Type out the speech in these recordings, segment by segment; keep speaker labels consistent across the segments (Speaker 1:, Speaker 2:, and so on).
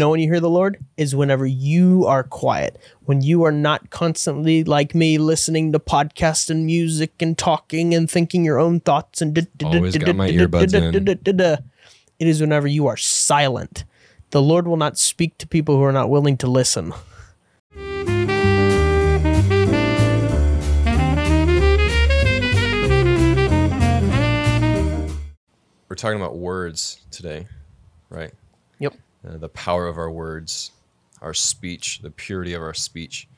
Speaker 1: know when you hear the Lord is whenever you are quiet, when you are not constantly like me listening to podcasts and music and talking and thinking your own thoughts and
Speaker 2: Always got my earbuds in.
Speaker 1: It is whenever you are silent. The Lord will not speak to people who are not willing to listen.
Speaker 2: We're talking about words today, right?
Speaker 1: Yep.
Speaker 2: Uh, the power of our words, our speech, the purity of our speech,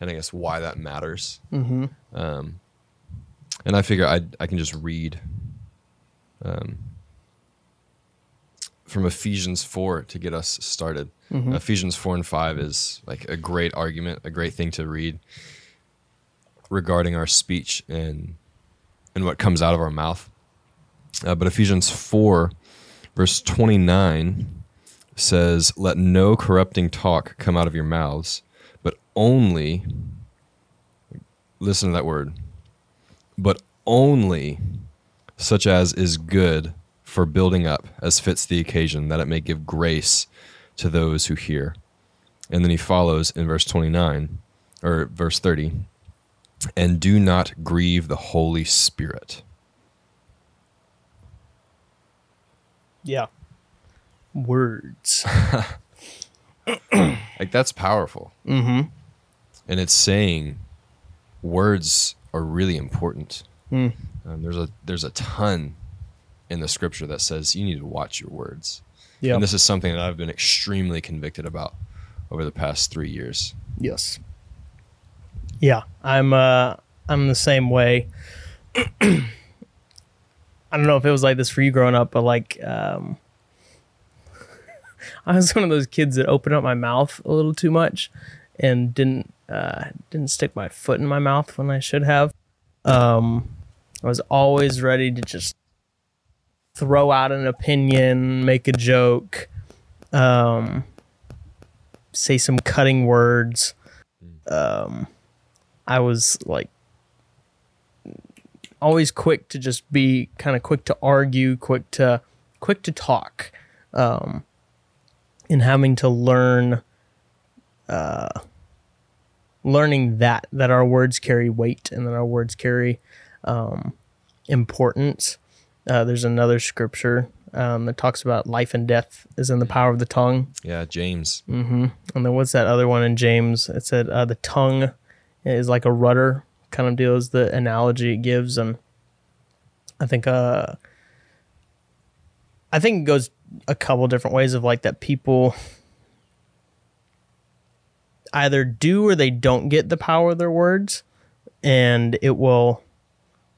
Speaker 2: and I guess why that matters. Mm-hmm. Um, and I figure I I can just read um, from Ephesians four to get us started. Ephesians four and five is like a great argument, a great thing to read regarding our speech and and what comes out of our mouth. Uh, but Ephesians 4, verse 29 says, Let no corrupting talk come out of your mouths, but only, listen to that word, but only such as is good for building up as fits the occasion, that it may give grace to those who hear. And then he follows in verse 29, or verse 30, and do not grieve the Holy Spirit.
Speaker 1: Yeah. Words.
Speaker 2: Like that's powerful. Mm-hmm. And it's saying words are really important. Um, there's a there's a ton in the scripture that says you need to watch your words.
Speaker 1: Yeah.
Speaker 2: And this is something that I've been extremely convicted about over the past three years.
Speaker 1: Yes. Yeah, I'm uh I'm the same way. I don't know if it was like this for you growing up, but like um I was one of those kids that opened up my mouth a little too much and didn't uh didn't stick my foot in my mouth when I should have. Um I was always ready to just throw out an opinion, make a joke, um say some cutting words. Um I was like always quick to just be kind of quick to argue, quick to quick to talk, um, and having to learn, uh, learning that that our words carry weight and that our words carry um, importance. Uh, there's another scripture um, that talks about life and death is in the power of the tongue.
Speaker 2: Yeah, James. mm-hmm.
Speaker 1: And then what's that other one in James? It said uh, the tongue is like a rudder, kind of deal is the analogy it gives, and I think uh, I think it goes a couple different ways of like that people either do or they don't get the power of their words, and it will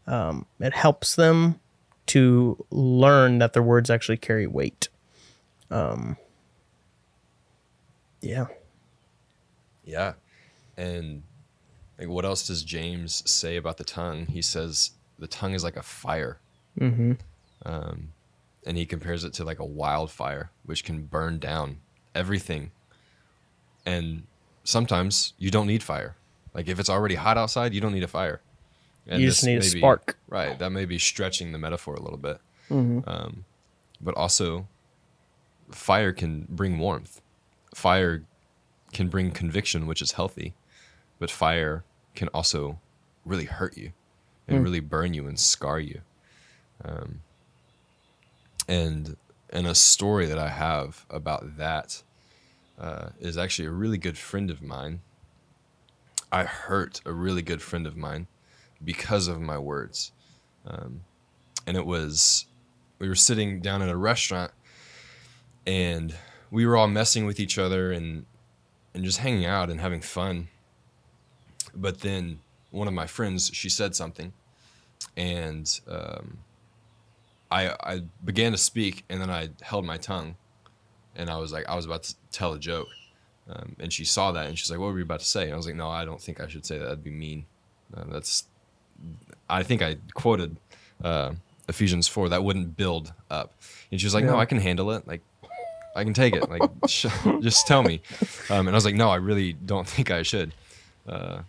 Speaker 1: um, it helps them to learn that their words actually carry weight. Um, yeah.
Speaker 2: Yeah. And like what else does James say about the tongue? He says the tongue is like a fire. Mm-hmm. Um, and he compares it to like a wildfire, which can burn down everything. And sometimes you don't need fire. Like if it's already hot outside, you don't need a fire. And
Speaker 1: You just need a
Speaker 2: may be-
Speaker 1: spark.
Speaker 2: right. That may be stretching the metaphor a little bit. Um, but also, fire can bring warmth. Fire can bring conviction, which is healthy. But fire can also really hurt you and really burn you and scar you. Um, and and a story that I have about that uh, is actually a really good friend of mine. I hurt a really good friend of mine because of my words. Um, and it was, we were sitting down at a restaurant and we were all messing with each other and, and just hanging out and having fun. But then one of my friends, she said something and um, I, I began to speak and then I held my tongue and I was like, I was about to tell a joke. Um, and she saw that and she's like, what were you about to say? And I was like, no, I don't think I should say that. That'd be mean. Uh, that's, I think I quoted uh, Ephesians 4, that wouldn't build up. And she was like, no, I can handle it. Like, I can take it. Like, sh- just tell me. Um, and I was like, no, I really don't think I should. Uh,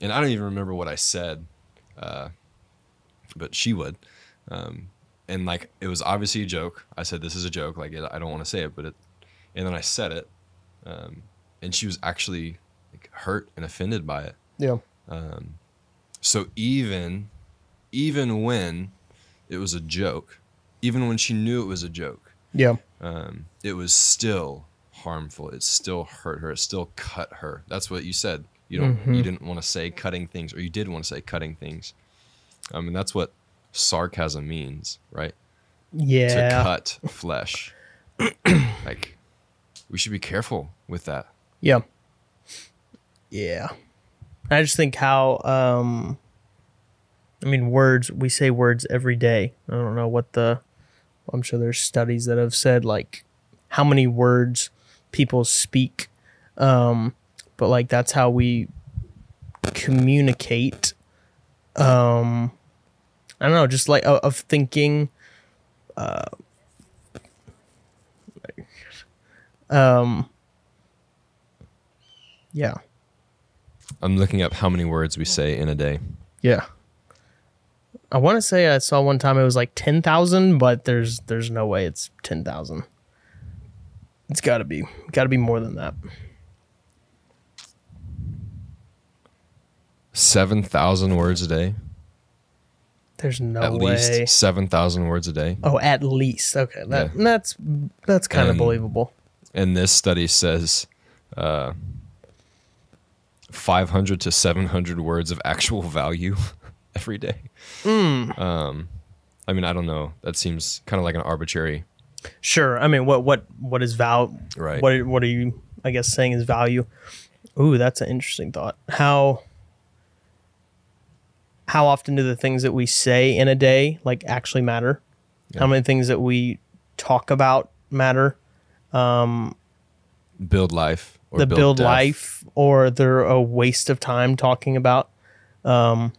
Speaker 2: and I don't even remember what I said, uh, but she would. Um, and like, it was obviously a joke. I said, this is a joke. Like, I don't want to say it, but it, and then I said it, um, and she was actually like, hurt and offended by it.
Speaker 1: Yeah.
Speaker 2: So even even when it was a joke, even when she knew it was a joke,
Speaker 1: Yeah.
Speaker 2: um, it was still harmful. It still hurt her. It still cut her. That's what you said. You don't.
Speaker 1: Mm-hmm.
Speaker 2: You didn't want to say cutting things, or you did want to say cutting things. I mean, that's what sarcasm means, right?
Speaker 1: Yeah.
Speaker 2: To cut flesh. like, we should be careful with that.
Speaker 1: Yeah. Yeah. I just think how um I mean words we say words every day. I don't know what the I'm sure there's studies that have said like how many words people speak. Um but like that's how we communicate um I don't know, just like of, of thinking uh um yeah.
Speaker 2: I'm looking up how many words we say in a day.
Speaker 1: Yeah. I want to say I saw one time it was like 10,000, but there's there's no way it's 10,000. It's got to be got to be more than that.
Speaker 2: Seven thousand words a day.
Speaker 1: There's no
Speaker 2: At
Speaker 1: way.
Speaker 2: least seven thousand words a day.
Speaker 1: Oh, at least. Okay. That
Speaker 2: Yeah.
Speaker 1: that's that's kind of believable.
Speaker 2: And this study says uh, 500 to 700 words of actual value every day.
Speaker 1: Hmm.
Speaker 2: Um, I mean, I don't know. That seems kind of like an arbitrary,
Speaker 1: Sure. I mean, what what what is val
Speaker 2: right?
Speaker 1: what are- what are you I guess saying is value? Ooh, that's an interesting thought. How how often do the things that we say in a day like actually matter? How many things that we talk about matter?
Speaker 2: build life. Or
Speaker 1: the build,
Speaker 2: death.
Speaker 1: life or they're a waste of time talking about. Um,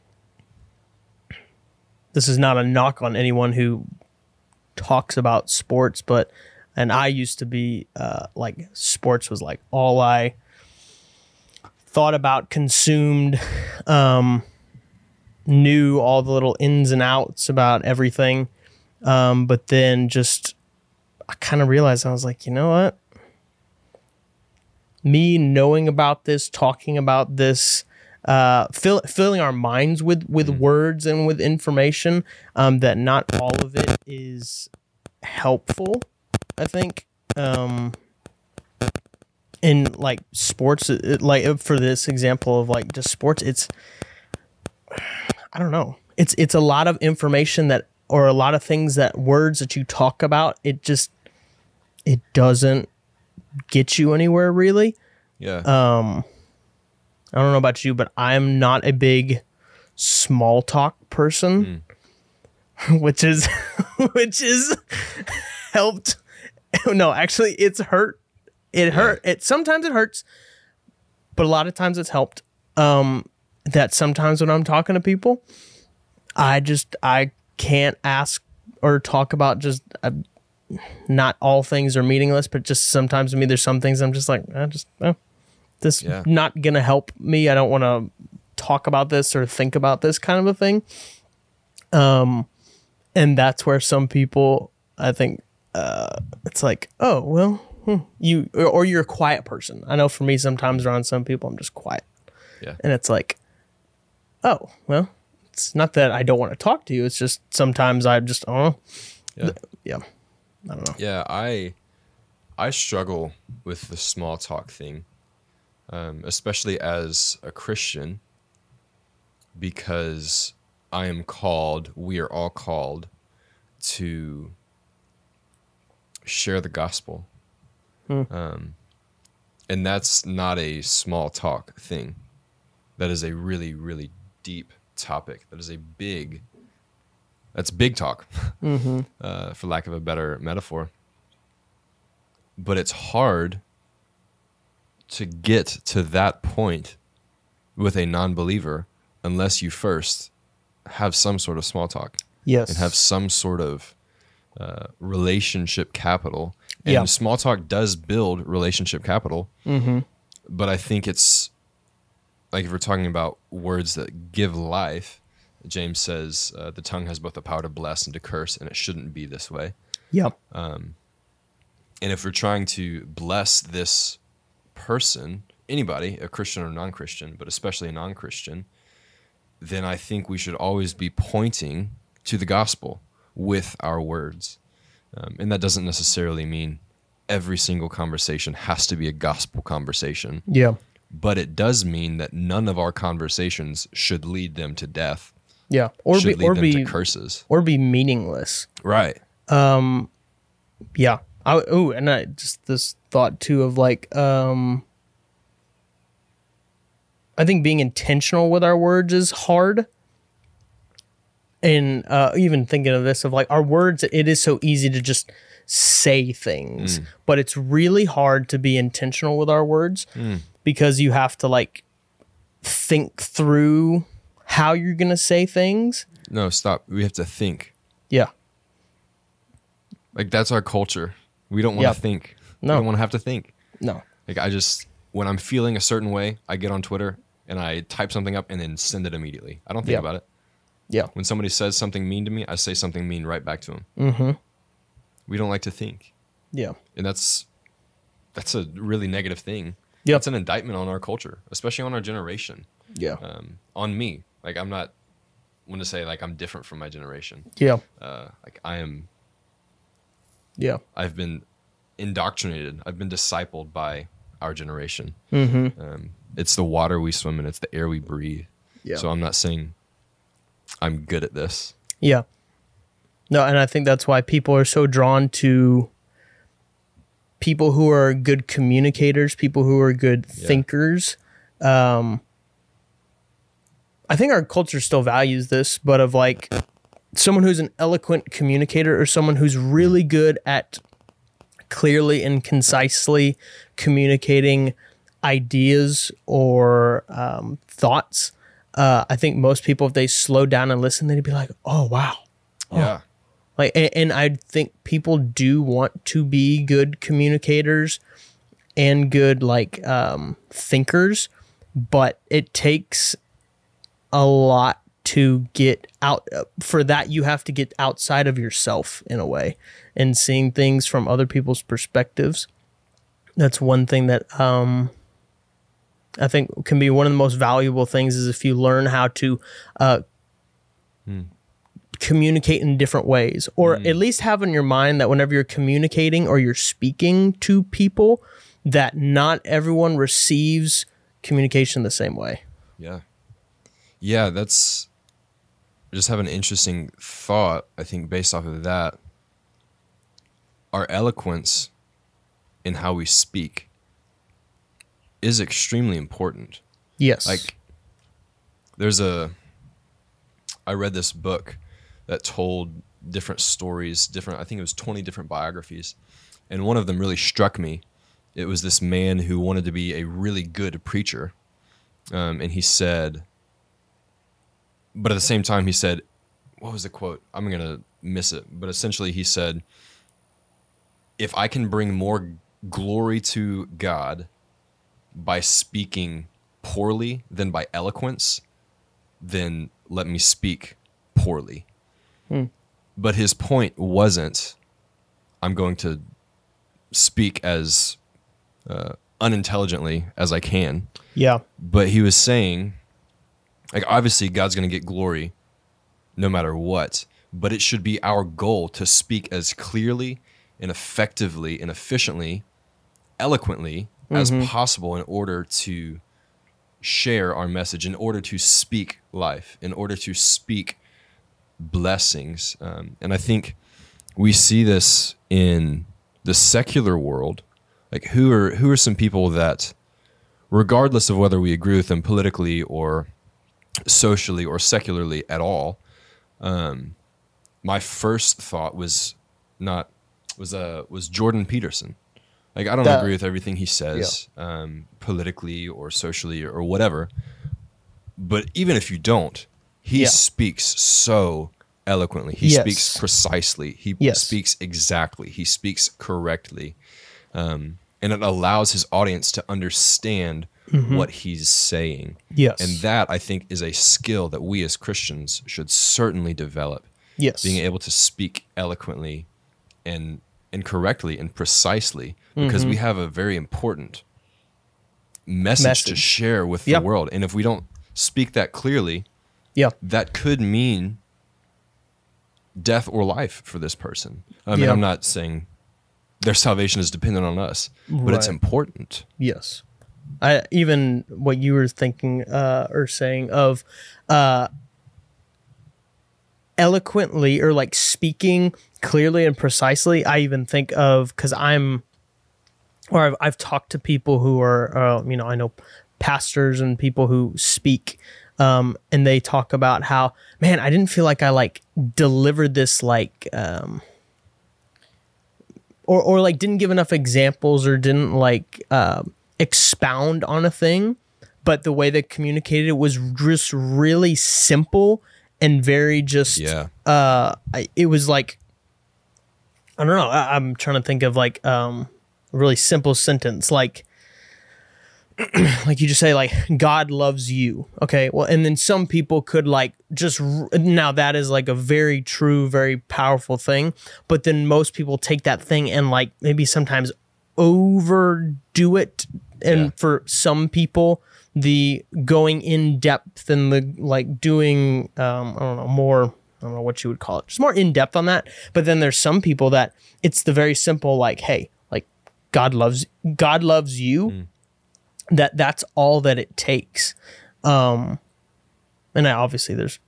Speaker 1: this is not a knock on anyone who talks about sports, but and I used to be uh, like sports was like all I thought about, consumed, um, knew all the little ins and outs about everything. Um, but then just I kind of realized I was like, you know what? me knowing about this, talking about this, uh, fill, filling our minds with with words and with information, um, that not all of it is helpful. I think, um, in like sports, it, it- like for this example of like just sports, it's I don't know. It's it's a lot of information that or a lot of things that words that you talk about. It just it doesn't get you anywhere really.
Speaker 2: Yeah.
Speaker 1: Uh, I don't know about you, but I'm not a big small talk person, which is which is helped. No, actually, it's hurt. It hurt. It sometimes it hurts, but a lot of times it's helped. Um, that sometimes when I'm talking to people, I just I can't ask or talk about just. Uh, not all things are meaningless, but just sometimes to me, there's some things I'm just like, I just, oh, this
Speaker 2: Yeah.
Speaker 1: not gonna help me. I don't want to talk about this or think about this kind of a thing. Um, and that's where some people, I think, uh, it's like, oh well, hmm, you or, or you're a quiet person. I know for me, sometimes around some people, I'm just quiet,
Speaker 2: yeah.
Speaker 1: and it's like, oh well, it's not that I don't want to talk to you. It's just sometimes I just, oh,
Speaker 2: Yeah.
Speaker 1: yeah, I don't know.
Speaker 2: Yeah, I I struggle with the small talk thing, um, especially as a Christian, because I am called. We are all called to share the gospel, um, and that's not a small talk thing. That is a really, really deep topic. That is a big. That's big talk uh, for lack of a better metaphor. But it's hard to get to that point with a non believer unless you first have some sort of small talk
Speaker 1: Yes,
Speaker 2: and have some sort of uh, relationship capital. And
Speaker 1: Yeah.
Speaker 2: small talk does build relationship capital.
Speaker 1: Mm-hmm.
Speaker 2: But I think it's like if we're talking about words that give life, James says uh, the tongue has both the power to bless and to curse, and it shouldn't be this way.
Speaker 1: Yep.
Speaker 2: and if we're trying to bless this person, anybody, a Christian or non Christian, but especially a non Christian, then I think we should always be pointing to the gospel with our words. Um, and that doesn't necessarily mean every single conversation has to be a gospel conversation,
Speaker 1: Yeah.
Speaker 2: But it does mean that none of our conversations should lead them to death,
Speaker 1: Yeah. Or be or be
Speaker 2: curses.
Speaker 1: or be meaningless.
Speaker 2: Right.
Speaker 1: Yeah. I oh, and I just this thought too of like um I think being intentional with our words is hard. And uh even thinking of this of like our words it is so easy to just say things, but it's really hard to be intentional with our words because you have to like think through how you're going to say things.
Speaker 2: No, stop. We have to think.
Speaker 1: Yeah.
Speaker 2: Like that's our culture. We don't want to
Speaker 1: Yeah.
Speaker 2: think.
Speaker 1: No.
Speaker 2: We don't want to have to think.
Speaker 1: No.
Speaker 2: Like I just when I'm feeling a certain way, I get on Twitter and I type something up and then send it immediately. I don't think
Speaker 1: Yeah.
Speaker 2: about it.
Speaker 1: Yeah.
Speaker 2: When somebody says something mean to me, I say something mean right back to them. Mm-hmm. We don't like to think,
Speaker 1: Yeah.
Speaker 2: and that's that's a really negative thing.
Speaker 1: Yep.
Speaker 2: It's an indictment on our culture, especially on our generation.
Speaker 1: Yeah.
Speaker 2: Um, on me, like I'm not want to say like I'm different from my generation.
Speaker 1: Yeah.
Speaker 2: Uh, like I am
Speaker 1: Yeah.
Speaker 2: I've been indoctrinated. I've been discipled by our generation.
Speaker 1: Mm-hmm.
Speaker 2: Um, it's the water we swim in. It's the air we breathe.
Speaker 1: Yeah.
Speaker 2: So I'm not saying I'm good at this.
Speaker 1: Yeah. No, and I think that's why people are so drawn to people who are good communicators, people who are good
Speaker 2: Yeah.
Speaker 1: thinkers. Um, I think our culture still values this, but of like someone who's an eloquent communicator or someone who's really good at clearly and concisely communicating ideas or um, thoughts. Uh, I think most people, if they slow down and listen, they'd be like, "Oh wow!"
Speaker 2: Yeah.
Speaker 1: Like, and, and I think people do want to be good communicators and good like um, thinkers, but it takes a lot to get out. For that, you have to get outside of yourself in a way and seeing things from other people's perspectives. That's one thing that um, I think can be one of the most valuable things is if you learn how to uh, communicate in different ways, or mm. at least have in your mind that whenever you're communicating or you're speaking to people, that not everyone receives communication the same way.
Speaker 2: Yeah. Yeah, that's I just have an interesting thought, I think, based off of that. Our eloquence in how we speak is extremely important.
Speaker 1: Yes.
Speaker 2: Like there's a I read this book that told different stories, different I think it was 20 different biographies. And one of them really struck me. It was this man who wanted to be a really good preacher. Um, and he said but at the same time he said what was the quote? I'm going to miss it, but essentially he said if I can bring more glory to God by speaking poorly than by eloquence, then let me speak poorly. But his point wasn't, I'm going to speak as uh, unintelligently as I can.
Speaker 1: yeah.
Speaker 2: But he was saying, like, obviously, God's going to get glory no matter what, but it should be our goal to speak as clearly and effectively and efficiently, eloquently as possible in order to share our message, in order to speak life, in order to speak blessings. Um, and I think we see this in the secular world. Like, who are who are some people that, regardless of whether we agree with them politically or socially or secularly at all, um, my first thought was not was uh was Jordan Peterson. Like I don't
Speaker 1: That-
Speaker 2: agree with everything he says um, politically or socially or whatever, but even if you don't, he
Speaker 1: Yeah.
Speaker 2: speaks so eloquently. He
Speaker 1: Yes.
Speaker 2: speaks precisely. He
Speaker 1: Yes.
Speaker 2: speaks exactly. He speaks correctly, um, and it allows his audience to understand what he's saying.
Speaker 1: Yes.
Speaker 2: And that I think is a skill that we as Christians should certainly develop.
Speaker 1: yes.
Speaker 2: Being able to speak eloquently and and correctly and precisely because we have a very important message, to share with
Speaker 1: Yep.
Speaker 2: the world. And if we don't speak that clearly,
Speaker 1: Yeah.
Speaker 2: that could mean death or life for this person. I mean,
Speaker 1: Yeah.
Speaker 2: I'm not saying their salvation is dependent on us, but it's important.
Speaker 1: Yes. I even what you were thinking uh, or saying of uh, eloquently or like speaking clearly and precisely. I even think of because I'm or I've, I've talked to people who are uh, you know I know pastors and people who speak um, and they talk about how man I didn't feel like I like delivered this like um, or or like didn't give enough examples or didn't like um, expound on a thing. But the way they communicated it was just really simple and very just
Speaker 2: Yeah.
Speaker 1: uh I, it was like i don't know. I, i'm trying to think of like um a really simple sentence. Like like you just say like god loves you okay? Well and then some people could like just now that is like a very true very powerful thing but then most people take that thing and like maybe sometimes overdo it. And
Speaker 2: Yeah.
Speaker 1: for some people the going in depth and the like doing um i don't know more i don't know what you would call it just more in depth on that. But then there's some people that it's the very simple like hey like god loves god loves you that that's all that it takes um and I, obviously there's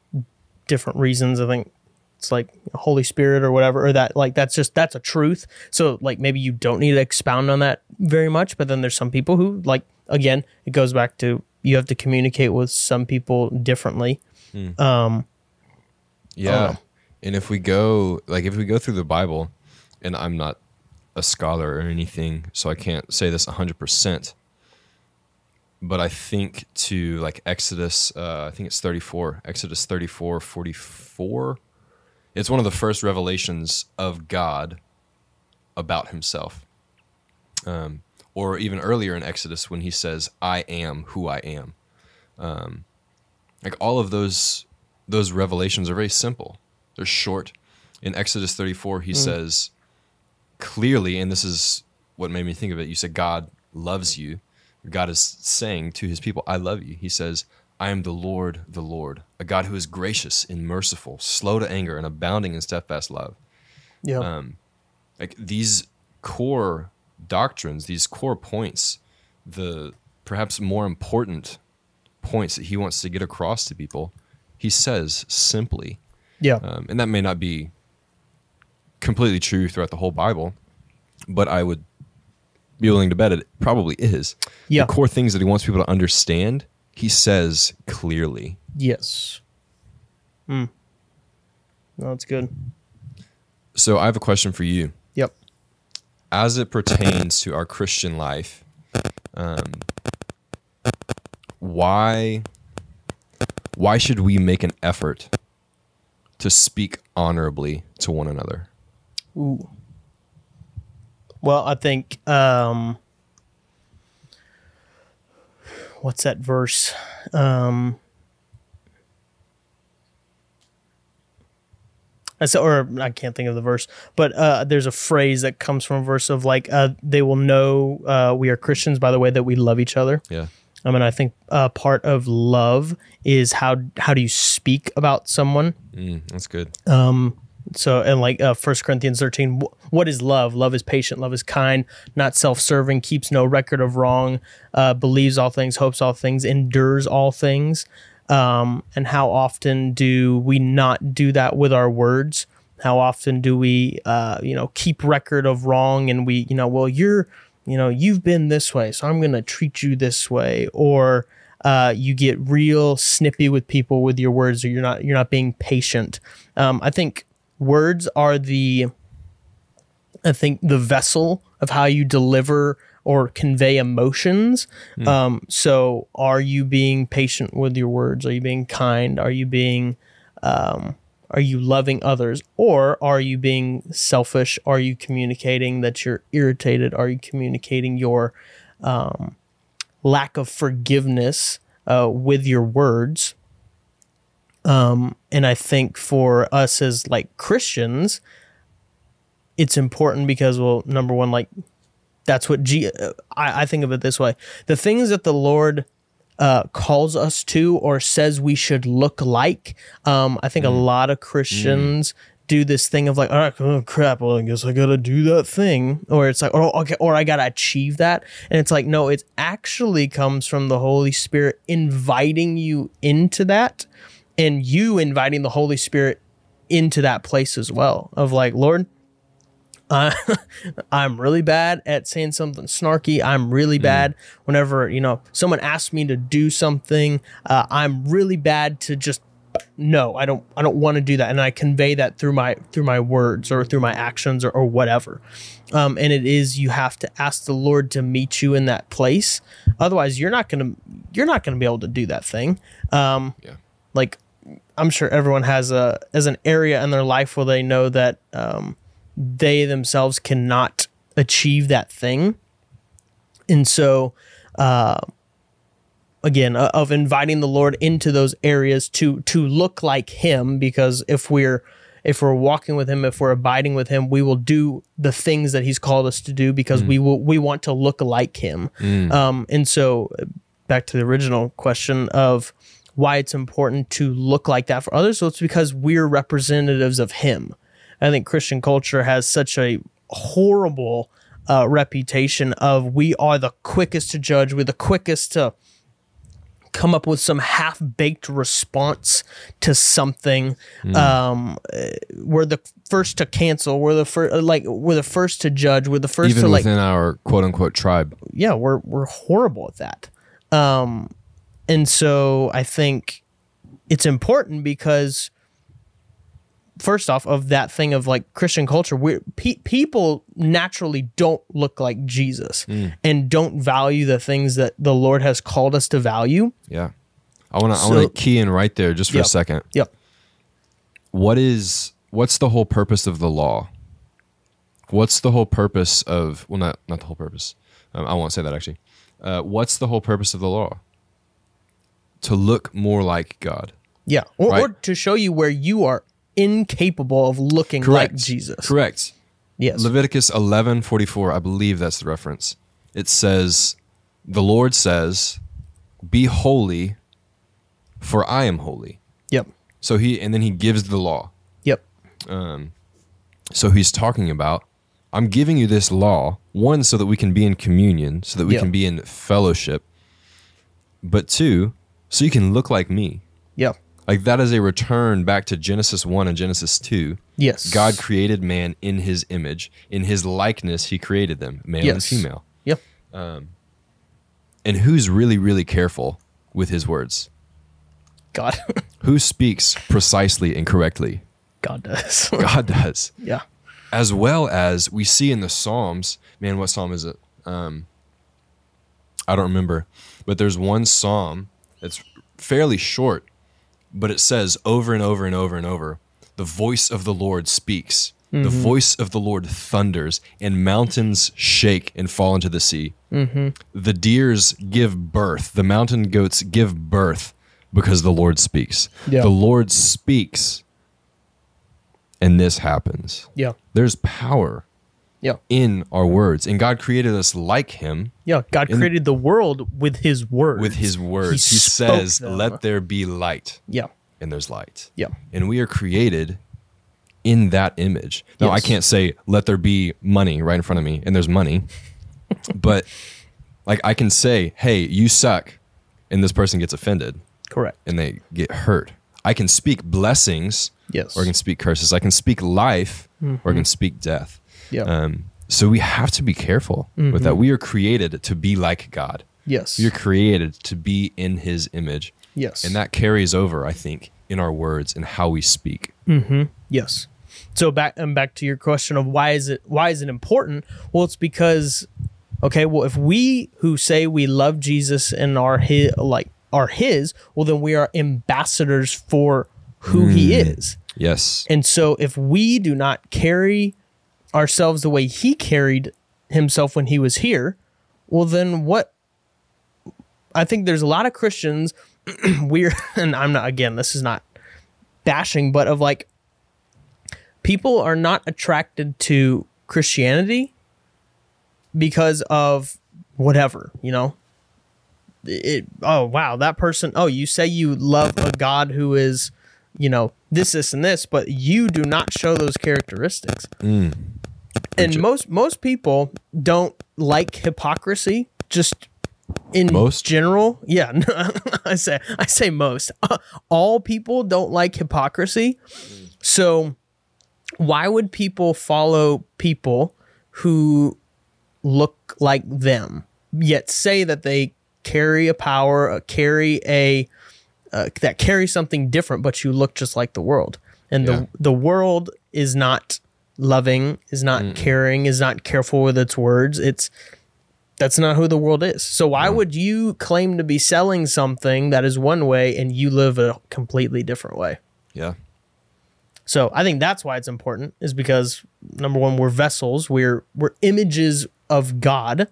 Speaker 1: different reasons i think it's like holy spirit or whatever or that like that's just that's a truth so like maybe you don't need to expound on that very much but then there's some people who like again it goes back to you have to communicate with some people differently um
Speaker 2: Yeah. And if we go like if we go through the Bible, and I'm not a scholar or anything, so I can't say this 100%. But I think to like Exodus, uh, I think it's 34, Exodus 34, 44. It's one of the first revelations of God about himself. Um, or even earlier in Exodus when he says, I am who I am. Um, like all of those those revelations are very simple. They're short. In Exodus 34, he says clearly, and this is what made me think of it. You said God loves you. God is saying to his people, I love you. He says, I am the Lord, the Lord, a God who is gracious and merciful, slow to anger, and abounding in steadfast love
Speaker 1: yeah
Speaker 2: um, like these core doctrines, these core points, the perhaps more important points that he wants to get across to people, he says simply.
Speaker 1: yeah
Speaker 2: Um, and that may not be completely true throughout the whole Bible, but I would be willing to bet it probably is.
Speaker 1: Yeah.
Speaker 2: The core things that he wants people to understand, he says clearly.
Speaker 1: yes Hmm. no that's good
Speaker 2: So I have a question for you.
Speaker 1: yep
Speaker 2: as it pertains to our Christian life, um, why why should we make an effort to speak honorably to one another?
Speaker 1: Ooh. Well, I think um what's that verse? Um I said, or I can't think of the verse, but uh, there's a phrase that comes from a verse of like, uh, they will know uh, we are Christians by the way that we love each other.
Speaker 2: Yeah.
Speaker 1: I mean, I think uh, part of love is how how do you speak about someone.
Speaker 2: Mm, that's good.
Speaker 1: So, and like uh, 1 Corinthians 13, what is love? Love is patient, love is kind, not self serving, keeps no record of wrong, uh, believes all things, hopes all things, endures all things. Um, and how often do we not do that with our words? How often do we, uh, you know, keep record of wrong and we, you know, well, you're, you know, you've been this way, so I'm going to treat you this way. Or, uh, you get real snippy with people with your words, or you're not you're not being patient. Um, I think words are the I think the vessel of how you deliver or convey emotions. Um, so, are you being patient with your words? Are you being kind? Are you being um, are you loving others, or are you being selfish? Are you communicating that you're irritated? Are you communicating your um, lack of forgiveness uh, with your words? Um, and I think for us as like Christians, it's important because well number one like that's what G I, I think of it this way. The things that the lord uh, calls us to or says we should look like um, i think a lot of christians do this thing of like, all right, oh crap, well, I guess I gotta do that thing, or it's like, oh, okay, or I gotta achieve that, and it's like, no, it actually comes from the Holy Spirit inviting you into that, and you inviting the Holy Spirit into that place as well. Of like, Lord, uh, I'm really bad at saying something snarky. I'm really bad whenever you know someone asks me to do something. Uh, I'm really bad to just no. I don't. I don't want to do that, and I convey that through my through my words or through my actions or, or whatever. Um, and it is you have to ask the Lord to meet you in that place. Otherwise, you're not gonna you're not gonna be able to do that thing. Um,
Speaker 2: Yeah.
Speaker 1: like I'm sure everyone has a as an area in their life where they know that um, they themselves cannot achieve that thing, and so uh, again uh, of inviting the Lord into those areas to to look like Him, because if we're if we're walking with Him, if we're abiding with Him, we will do the things that He's called us to do because we will we want to look like Him. Um, and so back to the original question of why it's important to look like that for others. So it's because we're representatives of Him. I think Christian culture has such a horrible uh, reputation of we are the quickest to judge, we're the quickest to come up with some half baked response to something. Um, uh, we're the first to cancel. We're the first, like we're the first to judge. We're the first
Speaker 2: Even
Speaker 1: to like
Speaker 2: within our quote unquote tribe.
Speaker 1: yeah, we're we're horrible at that. Um, and so I think it's important because first off, of that thing of like Christian culture, we pe- people naturally don't look like Jesus and don't value the things that the Lord has called us to value.
Speaker 2: Yeah. I wanna I wanna key in right there just for
Speaker 1: Yep.
Speaker 2: a second.
Speaker 1: Yep.
Speaker 2: what is what's the whole purpose of the law what's the whole purpose of well not not the whole purpose um, i won't say that actually uh, what's the whole purpose of the law to look more like god
Speaker 1: Yeah, or,
Speaker 2: Right.
Speaker 1: or to show you where you are incapable of looking like Jesus.
Speaker 2: correct
Speaker 1: Yes.
Speaker 2: leviticus 11 44 i believe that's the reference it says the lord says be holy for i am holy
Speaker 1: Yep.
Speaker 2: so he and then he gives the law
Speaker 1: Yep.
Speaker 2: Um, so he's talking about, I'm giving you this law, one, so that we can be in communion, so that we
Speaker 1: Yeah.
Speaker 2: can be in fellowship, but two, so you can look like me.
Speaker 1: Yep.
Speaker 2: Like that is a return back to Genesis 1 and Genesis 2.
Speaker 1: Yes.
Speaker 2: God created man in his image. In his likeness, he created them, male and
Speaker 1: Yes.
Speaker 2: female.
Speaker 1: Yep.
Speaker 2: Um, and who's really, really careful with his words?
Speaker 1: God.
Speaker 2: Who speaks precisely and correctly?
Speaker 1: God does.
Speaker 2: God does.
Speaker 1: yeah.
Speaker 2: as well as we see in the Psalms. Man, what psalm is it? Um, I don't remember, but there's one psalm that's fairly short, but it says over and over and over and over, "The voice of the Lord speaks." The mm-hmm. voice of the Lord thunders, and mountains shake and fall into the sea. Mm-hmm. The deers give birth, the mountain goats give birth because the Lord speaks.
Speaker 1: Yeah.
Speaker 2: The Lord speaks, and this happens
Speaker 1: Yeah.
Speaker 2: there's power
Speaker 1: Yeah.
Speaker 2: in our words and god created us like him
Speaker 1: Yeah. God created the world with his words.
Speaker 2: with his words he,
Speaker 1: spoke
Speaker 2: says
Speaker 1: them.
Speaker 2: let there be light
Speaker 1: Yeah.
Speaker 2: and there's light
Speaker 1: Yeah.
Speaker 2: and we are created in that image now i can't say let there be money right in front of me and there's money but like i can say hey you suck and this person gets offended
Speaker 1: Correct.
Speaker 2: and they get hurt i can speak blessings
Speaker 1: Yes.
Speaker 2: or i can speak curses i can speak life mm-hmm. or i can speak death
Speaker 1: Yeah.
Speaker 2: Um, so we have to be careful with that. We are created to be like God.
Speaker 1: yes.
Speaker 2: You're created to be in His image,
Speaker 1: yes.
Speaker 2: and that carries over, I think, in our words and how we speak. Hmm.
Speaker 1: Yes. So back and back to your question of why is it why is it important? Well, it's because okay, well if we who say we love Jesus and are his like are his, well then we are ambassadors for who he is.
Speaker 2: Yes.
Speaker 1: And so if we do not carry ourselves the way he carried himself when he was here, well then what I think there's a lot of Christians we're and I'm not again, this is not bashing, but of like people are not attracted to Christianity because of whatever, you know. It oh wow, that person oh, you say you love a God who is, you know, this, this, and this, but you do not show those characteristics.
Speaker 2: Mm.
Speaker 1: And most most people don't like hypocrisy just in
Speaker 2: Most?
Speaker 1: general. Yeah, no, I say I say most. All people don't like hypocrisy. So why would people follow people who look like them yet say that they carry a power, uh, carry a uh, that carry something different, but you look just like the world. And
Speaker 2: Yeah.
Speaker 1: the the world is not loving, is not caring, is not careful with its words. It's that's not who the world is. So why would you claim to be selling something that is one way and you live a completely different way?
Speaker 2: Yeah.
Speaker 1: So I think that's why it's important is because number one, we're vessels, we're we're images of God.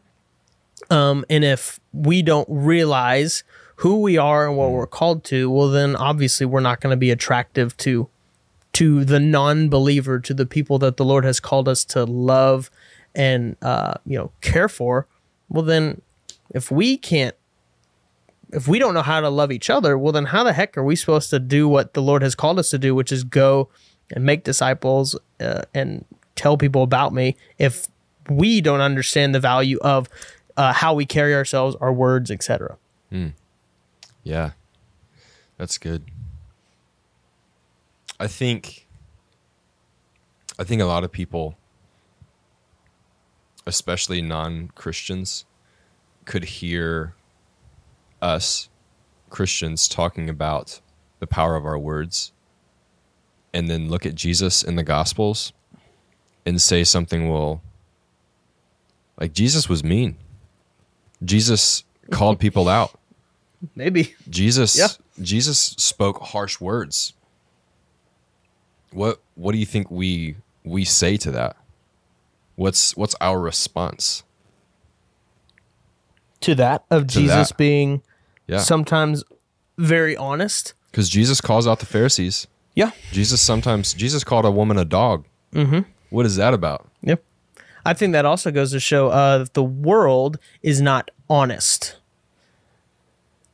Speaker 1: Um, and if we don't realize who we are and what we're called to, well then obviously we're not going to be attractive to to the non-believer, to the people that the Lord has called us to love and uh, you know, care for. Well then if we can't if we don't know how to love each other, well, then how the heck are we supposed to do what the Lord has called us to do, which is go and make disciples uh, and tell people about me if we don't understand the value of uh, how we carry ourselves, our words, etc.
Speaker 2: Yeah. That's good. I think I think a lot of people especially non-Christians could hear us Christians talking about the power of our words and then look at Jesus in the gospels and say something well like Jesus was mean. Jesus called people out.
Speaker 1: Maybe.
Speaker 2: Jesus
Speaker 1: Yeah.
Speaker 2: Jesus spoke harsh words. What what do you think we we say to that? What's what's our response?
Speaker 1: To that of Jesus
Speaker 2: that.
Speaker 1: being
Speaker 2: Yeah.
Speaker 1: sometimes very honest.
Speaker 2: Cuz Jesus calls out the Pharisees.
Speaker 1: Yeah.
Speaker 2: Jesus sometimes Jesus called a woman a dog. Mhm. What is that about?
Speaker 1: Yep. I think that also goes to show uh, that the world is not honest.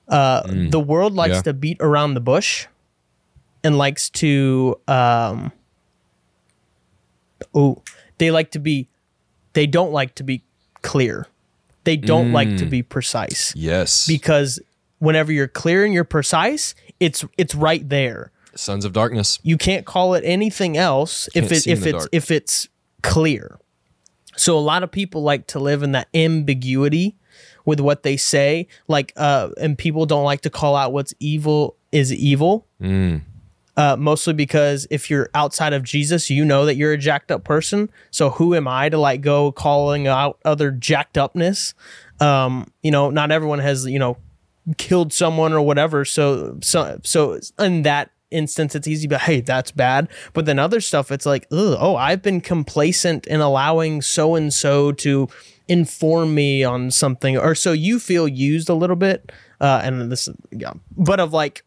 Speaker 1: Uh, The world likes
Speaker 2: Mm. Yeah.
Speaker 1: to beat around the bush and likes to, um, oh, they like to be, they don't like to be clear. They don't like
Speaker 2: Mm.
Speaker 1: to be precise
Speaker 2: Yes.
Speaker 1: because whenever you're clear and you're precise, it's it's right there
Speaker 2: Sons of darkness.
Speaker 1: you can't call it anything else if
Speaker 2: Can't
Speaker 1: it if it's
Speaker 2: dark.
Speaker 1: if it's clear. So a lot of people like to live in that ambiguity with what they say, like uh, and people don't like to call out what's evil is evil. Uh, mostly because if you're outside of Jesus, you know that you're a jacked up person. So who am I to like go calling out other jacked upness? Um, you know, not everyone has you know killed someone or whatever. So so so in that instance, it's easy. But hey, that's bad. But then other stuff, it's like, oh, I've been complacent in allowing so and so to inform me on something, or so you feel used a little bit. Uh, and this, yeah, but of like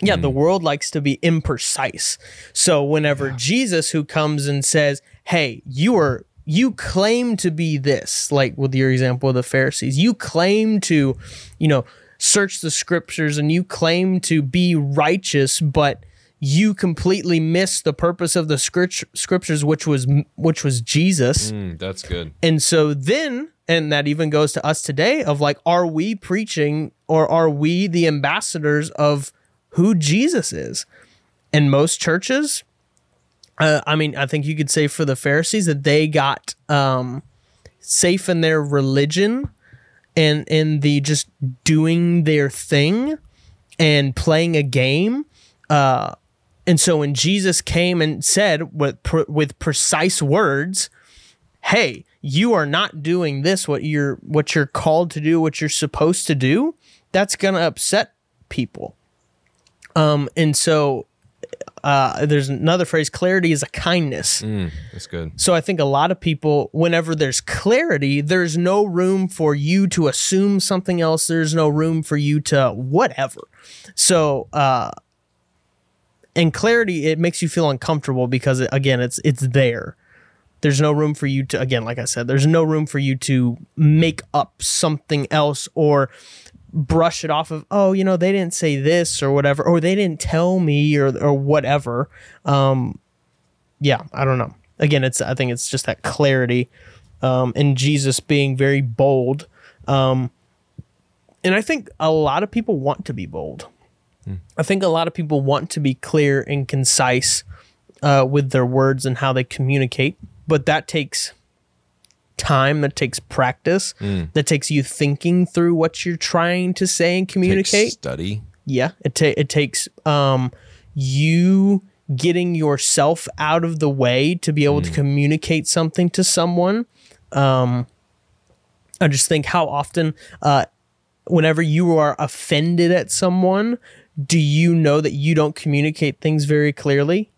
Speaker 1: yeah, the world likes to be imprecise. So whenever Jesus who comes and says, "Hey, you are you claim to be this," like with your example of the Pharisees, you claim to, you know, search the scriptures and you claim to be righteous, but you completely miss the purpose of the script- scriptures which was which was Jesus.
Speaker 2: Mm, that's good.
Speaker 1: And so then, and that even goes to us today of like, are we preaching or are we the ambassadors of who Jesus is? And most churches, uh, I mean, I think you could say for the Pharisees that they got um, safe in their religion and in the just doing their thing and playing a game. Uh, and so when Jesus came and said with pre- with precise words, "Hey, you are not doing this what you're what you're called to do, what you're supposed to do," that's going to upset people. Um, and so uh, there's another phrase: clarity is a kindness.
Speaker 2: Mm, that's good.
Speaker 1: So I think a lot of people, whenever there's clarity, there's no room for you to assume something else. There's no room for you to whatever. So, uh, and clarity, it makes you feel uncomfortable because again, it's it's there. There's no room for you to, again, like I said, there's no room for you to make up something else or brush it off of, oh, you know, they didn't say this or whatever, or they didn't tell me or, or whatever. Um, yeah, I don't know. Again, it's, I think it's just that clarity um, and Jesus being very bold. Um, and I think a lot of people want to be bold. I think a lot of people want to be clear and concise uh, with their words and how they communicate, but that takes time, that takes practice, that takes you thinking through what you're trying to say and communicate.
Speaker 2: study.
Speaker 1: Yeah, it ta- it takes um you getting yourself out of the way to be able to communicate something to someone. Um I just think how often uh whenever you are offended at someone, do you know that you don't communicate things very clearly?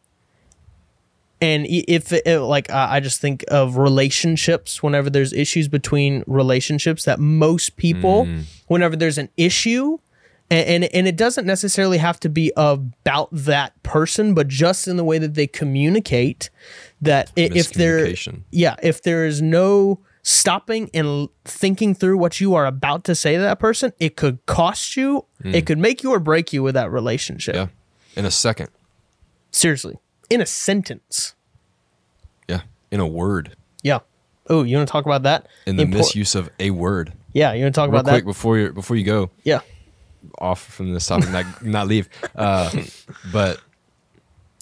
Speaker 1: And if it, like I just think of relationships whenever there's issues between relationships that most people hmm. whenever there's an issue and, and and it doesn't necessarily have to be about that person but just in the way that they communicate that if there yeah if there is no stopping and thinking through what you are about to say to that person it could cost you it hmm. could make you or break you with that relationship.
Speaker 2: Yeah. In a second.
Speaker 1: seriously in a sentence
Speaker 2: Yeah. In a word.
Speaker 1: yeah oh you want to talk about that
Speaker 2: In the
Speaker 1: Impor-
Speaker 2: misuse of a word.
Speaker 1: yeah you want to talk
Speaker 2: Real
Speaker 1: about
Speaker 2: quick
Speaker 1: that
Speaker 2: before you before you go
Speaker 1: yeah
Speaker 2: off from this topic, not, not leave. Uh, but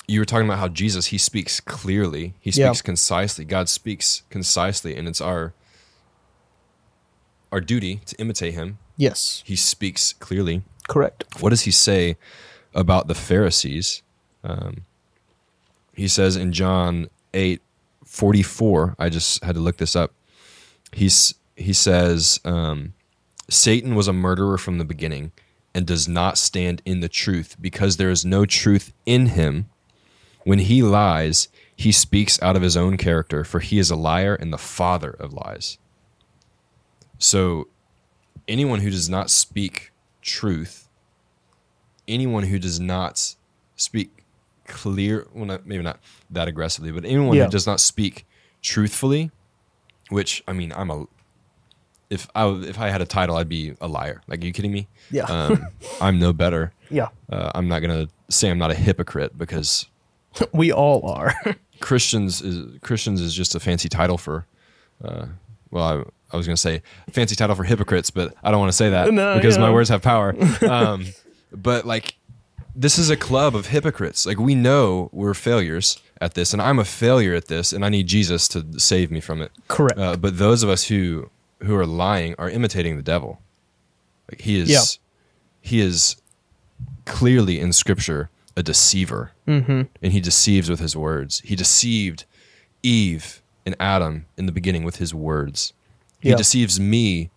Speaker 2: you were talking about how Jesus he speaks clearly. He
Speaker 1: Yeah.
Speaker 2: speaks concisely. God speaks concisely, and it's our our duty to imitate him.
Speaker 1: yes
Speaker 2: He speaks clearly.
Speaker 1: correct
Speaker 2: What does he say about the Pharisees? Um, he says in John 8 44, I just had to look this up. He's, he says, um, Satan was a murderer from the beginning and does not stand in the truth because there is no truth in him. When he lies, he speaks out of his own character, for he is a liar and the father of lies. So, anyone who does not speak truth, anyone who does not speak clear, well, not, maybe not that aggressively, but anyone
Speaker 1: Yeah.
Speaker 2: who does not speak truthfully, which I mean, I'm a if I if I had a title, I'd be a liar. Like, are you kidding me?
Speaker 1: Yeah.
Speaker 2: Um, I'm no better.
Speaker 1: yeah
Speaker 2: Uh, I'm not gonna say I'm not a hypocrite because
Speaker 1: we all are
Speaker 2: Christians is Christians is just a fancy title for. Uh, well, I, I was gonna say fancy title for hypocrites, but I don't want to say that
Speaker 1: No,
Speaker 2: because my words have power. Um, but like, this is a club of hypocrites. Like we know we're failures at this, and I'm a failure at this, and I need Jesus to save me from it.
Speaker 1: Correct.
Speaker 2: Uh, but those of us who who are lying are imitating the devil. Like he is,
Speaker 1: Yeah.
Speaker 2: he is clearly in Scripture a deceiver, mm-hmm. and he deceives with his words. He deceived Eve and Adam in the beginning with his words. He
Speaker 1: Yeah.
Speaker 2: deceives me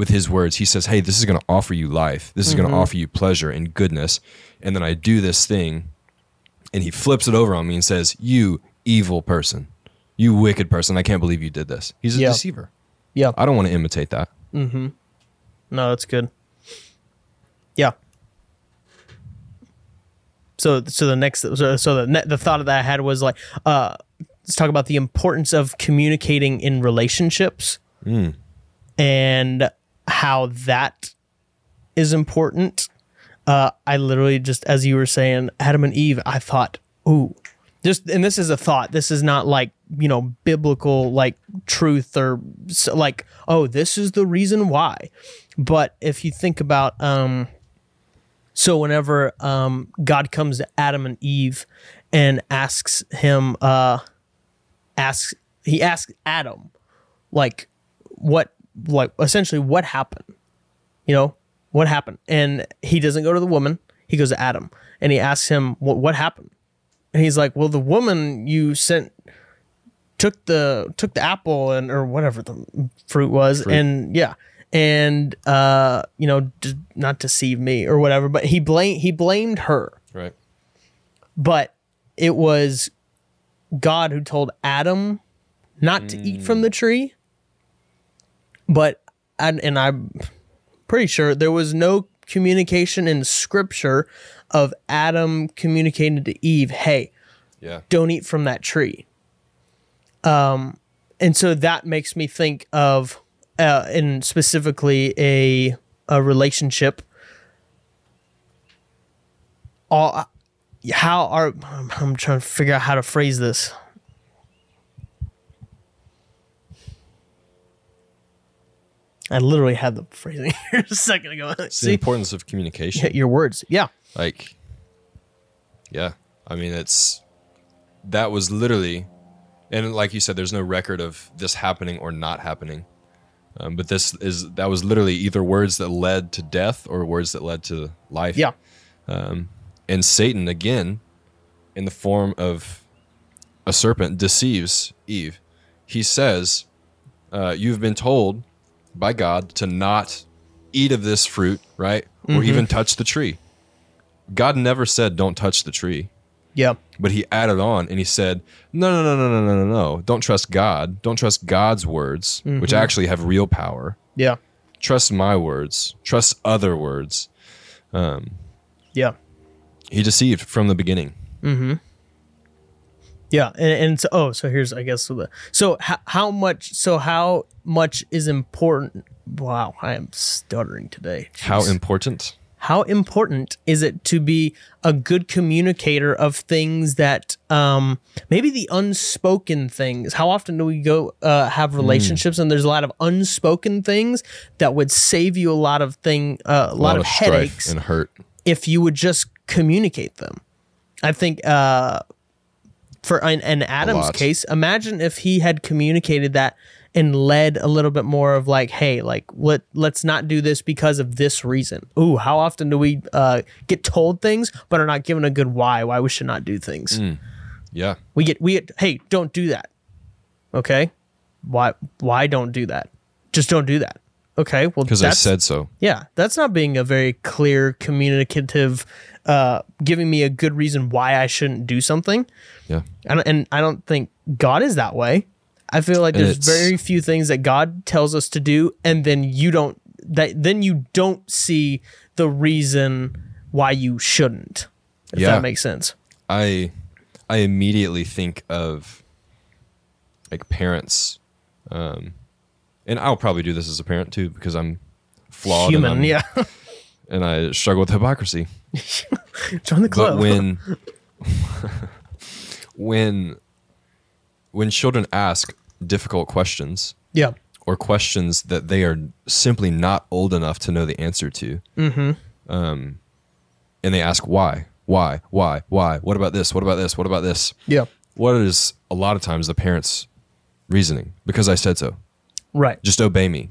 Speaker 2: with his words. He says, "Hey, this is going to offer you life. This is going to offer you pleasure and goodness." And then I do this thing, and he flips it over on me and says, "You evil person, you wicked person! I can't believe you did this." He's a deceiver.
Speaker 1: yeah
Speaker 2: I don't want to imitate that. Mm-hmm.
Speaker 1: No, that's good. Yeah. So, so the next, so, so the ne- the thought that I had was like, uh, let's talk about the importance of communicating in relationships, Mm. and how that is important. Uh, I literally just, as you were saying, Adam and Eve, I thought, ooh, just, and this is a thought. This is not like you know biblical like truth or like, oh, this is the reason why. But if you think about, um, so whenever um, God comes to Adam and Eve and asks him, uh, asks he asks Adam, like, what, like, essentially, what happened? You know, what happened? And he doesn't go to the woman. He goes to Adam, and he asks him, what, what happened? And he's like, well, the woman you sent took the took the apple and or whatever the fruit was,
Speaker 2: Fruit.
Speaker 1: and yeah, and uh, you know, d- not deceive me or whatever. But he blame he blamed her
Speaker 2: Right.
Speaker 1: but it was God who told Adam not to eat from the tree. But and, and I'm pretty sure there was no communication in scripture of Adam communicating to Eve, "Hey,
Speaker 2: Yeah.
Speaker 1: don't eat from that tree." Um, and so that makes me think of uh, and specifically a a relationship all how are i'm trying to figure out how to phrase this i literally had the phrasing here a second ago
Speaker 2: It's the
Speaker 1: see
Speaker 2: importance of communication.
Speaker 1: your words yeah
Speaker 2: Like, yeah, I mean, it's that was literally, and like you said, there's no record of this happening or not happening. Um, but this is that was literally either words that led to death or words that led to life.
Speaker 1: yeah
Speaker 2: And Satan again, in the form of a serpent, deceives Eve. He says, uh, "You've been told by God to not eat of this fruit, right, or mm-hmm. even touch the tree." God never said, "Don't touch the tree,"
Speaker 1: yeah
Speaker 2: but He added on and He said, "No, no, no, no, no, no, no, no! Don't trust God. Don't trust God's words, which mm-hmm. actually have real power.
Speaker 1: yeah
Speaker 2: Trust my words. Trust other words."
Speaker 1: Um, yeah
Speaker 2: He deceived from the beginning. Mm-hmm.
Speaker 1: Yeah, and, and so oh, so here's I guess the so how, how much so how much is important? Wow, I am stuttering today.
Speaker 2: How important?
Speaker 1: how important is it to be a good communicator of things that um maybe the unspoken things how often do we go uh have relationships and there's a lot of unspoken things that would save you a lot of thing uh, a lot, of,
Speaker 2: strife
Speaker 1: headaches
Speaker 2: and hurt.
Speaker 1: if you would just communicate them. I think uh, for in, in Adam's case, imagine if he had communicated that and led a little bit more of like, hey, like let let's not do this because of this reason. Ooh, how often do we uh, get told things but are not given a good why why we should not do things?
Speaker 2: Yeah.
Speaker 1: We get we get hey, don't do that. Okay, why why don't do that? Just don't do that. Okay, well
Speaker 2: Because I said so.
Speaker 1: yeah, that's not being a very clear, communicative, uh, giving me a good reason why I shouldn't do something.
Speaker 2: Yeah.
Speaker 1: Don't, and I don't think God is that way. I feel like
Speaker 2: And
Speaker 1: there's very few things that God tells us to do, and then you don't that then you don't see the reason why you shouldn't. If
Speaker 2: Yeah.
Speaker 1: that makes sense.
Speaker 2: I I immediately think of like parents, um, and I'll probably do this as a parent too because I'm flawed
Speaker 1: Human,
Speaker 2: and, I'm-
Speaker 1: yeah.
Speaker 2: and I struggle with hypocrisy.
Speaker 1: Join the
Speaker 2: But when when when children ask difficult questions
Speaker 1: yeah,
Speaker 2: or questions that they are simply not old enough to know the answer to, um, and they ask why, why, why, why, what about this, what about this, what about this,
Speaker 1: yeah,
Speaker 2: what is a lot of times the parents' reasoning? Because I said so.
Speaker 1: right,
Speaker 2: Just obey me.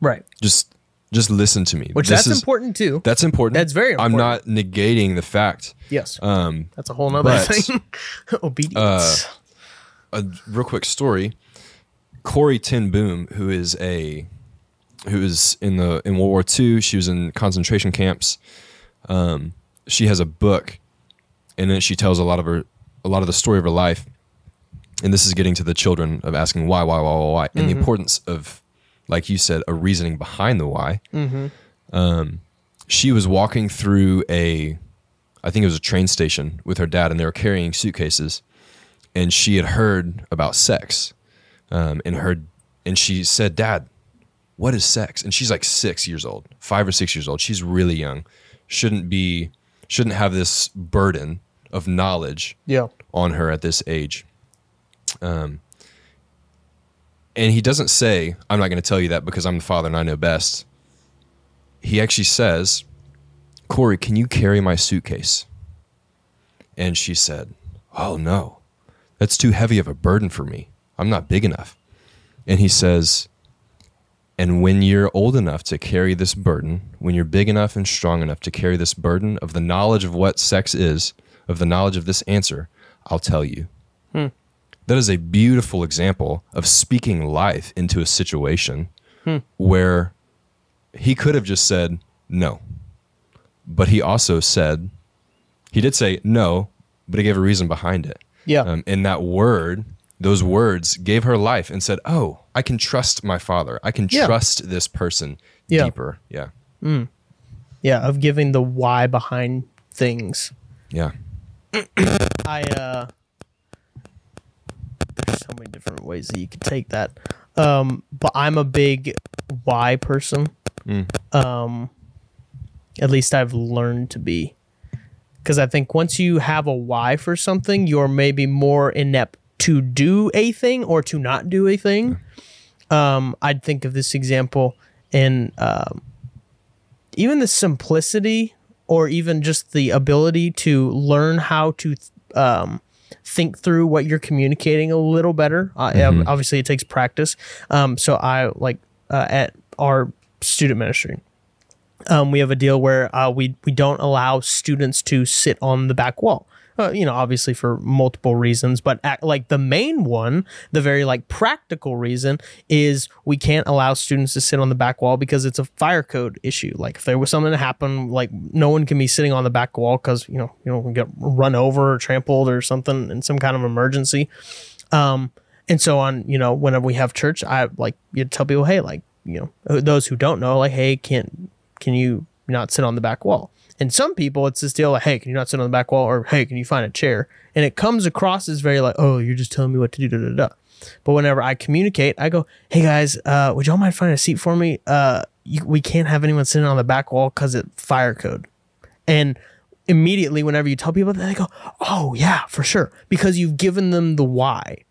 Speaker 1: right.
Speaker 2: Just just listen to me.
Speaker 1: Which
Speaker 2: This
Speaker 1: that's
Speaker 2: is-
Speaker 1: important too.
Speaker 2: That's important.
Speaker 1: That's very
Speaker 2: I'm not negating the fact.
Speaker 1: yes,
Speaker 2: Um,
Speaker 1: that's a whole nother
Speaker 2: but,
Speaker 1: thing. Obedience.
Speaker 2: a real quick story. Corrie Ten Boom, who is a who is in the in World War II, she was in concentration camps. Um, she has a book, and then she tells a lot of her a lot of the story of her life. And this is getting to the children of asking why, why, why, why, why, and the importance of, like you said, a reasoning behind the why. Um, she was walking through a, I think it was a train station with her dad, and they were carrying suitcases and she had heard about sex um, and heard and she said dad what is sex? And she's like six years old five or six years old. She's really young. Shouldn't be shouldn't have this burden of knowledge
Speaker 1: yeah,
Speaker 2: on her at this age. Um, and he doesn't say i'm not going to tell you that because i'm the father and i know best. He actually says corrie can you carry my suitcase? And she said oh no. That's too heavy of a burden for me. I'm not big enough. And he says and when you're old enough to carry this burden, when you're big enough and strong enough to carry this burden of the knowledge of what sex is, of the knowledge of this answer, I'll tell you. Hmm. That is a beautiful example of speaking life into a situation where he could have just said no. But he also said, he did say no, but he gave a reason behind it.
Speaker 1: yeah,
Speaker 2: Um, and that word, those words gave her life and said, Oh, I can trust my father. I can
Speaker 1: Yeah.
Speaker 2: trust this person
Speaker 1: Yeah.
Speaker 2: deeper. Yeah.
Speaker 1: yeah. Of giving the why behind things.
Speaker 2: Yeah.
Speaker 1: I uh there's so many different ways that you could take that. Um, but I'm a big why person. Um, at least I've learned to be. Because I think once you have a why for something, you're maybe more inept to do a thing or to not do a thing. Um, I'd think of this example in um, even the simplicity or even just the ability to learn how to um, think through what you're communicating a little better. Uh, ob- Obviously, it takes practice. Um, so I like uh, at our student ministry, um, we have a deal where uh, we we don't allow students to sit on the back wall. Uh, you know, obviously for multiple reasons, but at, like the main one, the very like practical reason is we can't allow students to sit on the back wall because it's a fire code issue. Like if there was something to happen, like no one can be sitting on the back wall because you know you know get run over or trampled or something in some kind of emergency. Um, and so on, you know, whenever we have church, I like you tell people, hey, like you know, those who don't know, like, hey, can can you not sit on the back wall? And some people, it's this deal like, hey, can you not sit on the back wall? Or hey, can you find a chair? And it comes across as very like, oh, you're just telling me what to do, da da da. But whenever I communicate, I go, hey guys, uh, would y'all mind finding a seat for me? Uh, you, we can't have anyone sitting on the back wall because it fire code. And immediately, whenever you tell people that, they go, oh yeah, for sure, because you've given them the why.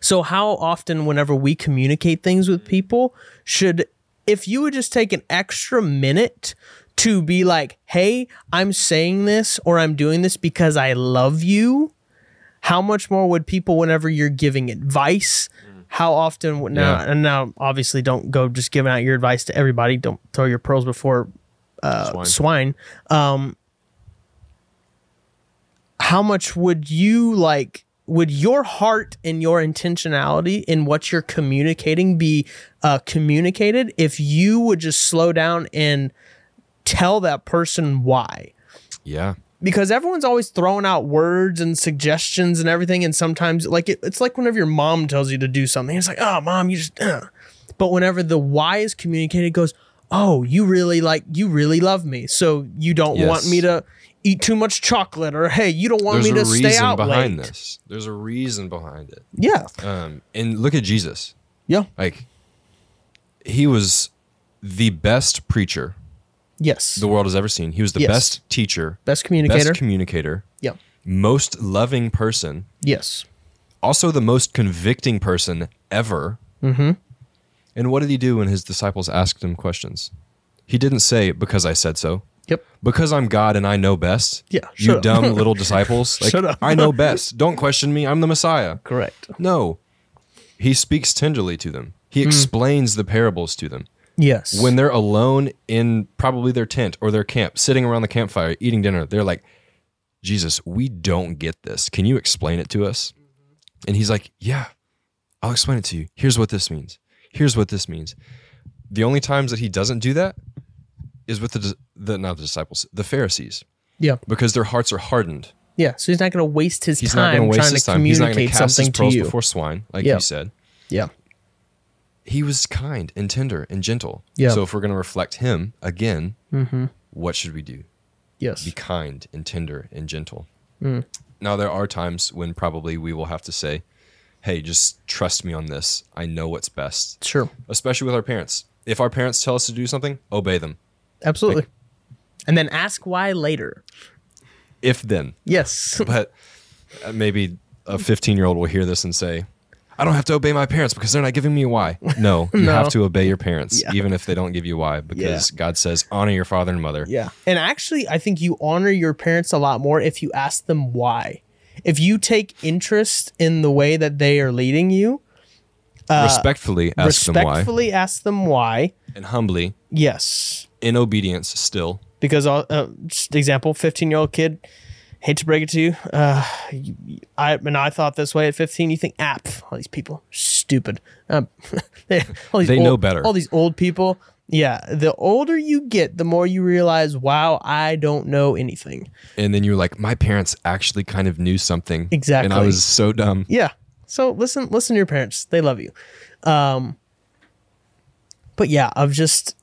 Speaker 1: So how often whenever we communicate things with people should if you would just take an extra minute to be like, "Hey, I'm saying this or I'm doing this because I love you." How much more would people whenever you're giving advice? How often would now
Speaker 2: Yeah.
Speaker 1: and now obviously don't go just giving out your advice to everybody. Don't throw your pearls before uh,
Speaker 2: Swine.
Speaker 1: swine. Um, how much would you like would your heart and your intentionality in what you're communicating be uh, communicated if you would just slow down and tell that person why
Speaker 2: Yeah.
Speaker 1: because everyone's always throwing out words and suggestions and everything and sometimes like it, it's like whenever your mom tells you to do something it's like oh mom you just uh. but whenever the why is communicated it goes oh you really like you really love me so you don't want me to eat too much chocolate or hey you don't want
Speaker 2: There's
Speaker 1: me to stay
Speaker 2: reason
Speaker 1: out
Speaker 2: behind
Speaker 1: late
Speaker 2: this. There's a reason behind it.
Speaker 1: yeah
Speaker 2: Um, and look at Jesus.
Speaker 1: yeah
Speaker 2: Like, he was the best preacher
Speaker 1: yes
Speaker 2: the world has ever seen. He was the
Speaker 1: Yes.
Speaker 2: best teacher,
Speaker 1: best communicator
Speaker 2: best communicator,
Speaker 1: yeah
Speaker 2: most loving person,
Speaker 1: yes
Speaker 2: also the most convicting person ever. Mm-hmm. And what did he do when his disciples asked him questions? He didn't say, because I said so.
Speaker 1: yep
Speaker 2: Because I'm God and I know best.
Speaker 1: Yeah,
Speaker 2: You
Speaker 1: up.
Speaker 2: dumb little disciples. Like,
Speaker 1: Shut up.
Speaker 2: I know best. Don't question me. I'm the Messiah.
Speaker 1: correct
Speaker 2: No. He speaks tenderly to them. He explains the parables to them.
Speaker 1: Yes
Speaker 2: When they're alone in probably their tent or their camp, sitting around the campfire eating dinner, they're like, Jesus, we don't get this. Can you explain it to us? Mm-hmm. And he's like, Yeah, I'll explain it to you. Here's what this means. Here's what this means. The only times that he doesn't do that is with the, the not the disciples, the Pharisees,
Speaker 1: yeah
Speaker 2: because their hearts are hardened.
Speaker 1: yeah so he's not going to waste his
Speaker 2: He's
Speaker 1: time
Speaker 2: to waste
Speaker 1: trying
Speaker 2: his
Speaker 1: to
Speaker 2: time. He's not
Speaker 1: communicate
Speaker 2: to cast his
Speaker 1: something to you
Speaker 2: before swine, like
Speaker 1: Yeah.
Speaker 2: you said.
Speaker 1: yeah
Speaker 2: he was kind and tender and gentle.
Speaker 1: Yeah.
Speaker 2: So if we're going to reflect him again, what should we do?
Speaker 1: yes
Speaker 2: Be kind and tender and gentle.
Speaker 1: Mm.
Speaker 2: Now there are times when probably we will have to say, "Hey, just trust me on this. I know what's best."
Speaker 1: sure
Speaker 2: Especially with our parents. If our parents tell us to do something, obey them.
Speaker 1: Absolutely. and then ask why later.
Speaker 2: If then.
Speaker 1: Yes.
Speaker 2: But uh, maybe a 15-year-old will hear this and say, I don't have to obey my parents because they're not giving me a why. No, you
Speaker 1: No.
Speaker 2: have to obey your parents,
Speaker 1: Yeah.
Speaker 2: even if they don't give you why, because God says, honor your father and mother.
Speaker 1: yeah. And actually, I think you honor your parents a lot more if you ask them why. If you take interest in the way that they are leading you,
Speaker 2: respectfully ask them why
Speaker 1: respectfully ask them why.
Speaker 2: and humbly
Speaker 1: Yes.
Speaker 2: in obedience still
Speaker 1: Because, uh, uh, just example, 15 year old kid, hate to break it to you. Uh, I, and I thought this way at 15. You think, app, all these people, stupid. Um, they all these
Speaker 2: They know better.
Speaker 1: All these old people. Yeah. The older you get, the more you realize, wow, I don't know anything.
Speaker 2: and then you're like my parents actually kind of knew something Exactly. and i was so dumb
Speaker 1: Yeah. So listen, listen to your parents. They love you. Um, but yeah, I've just,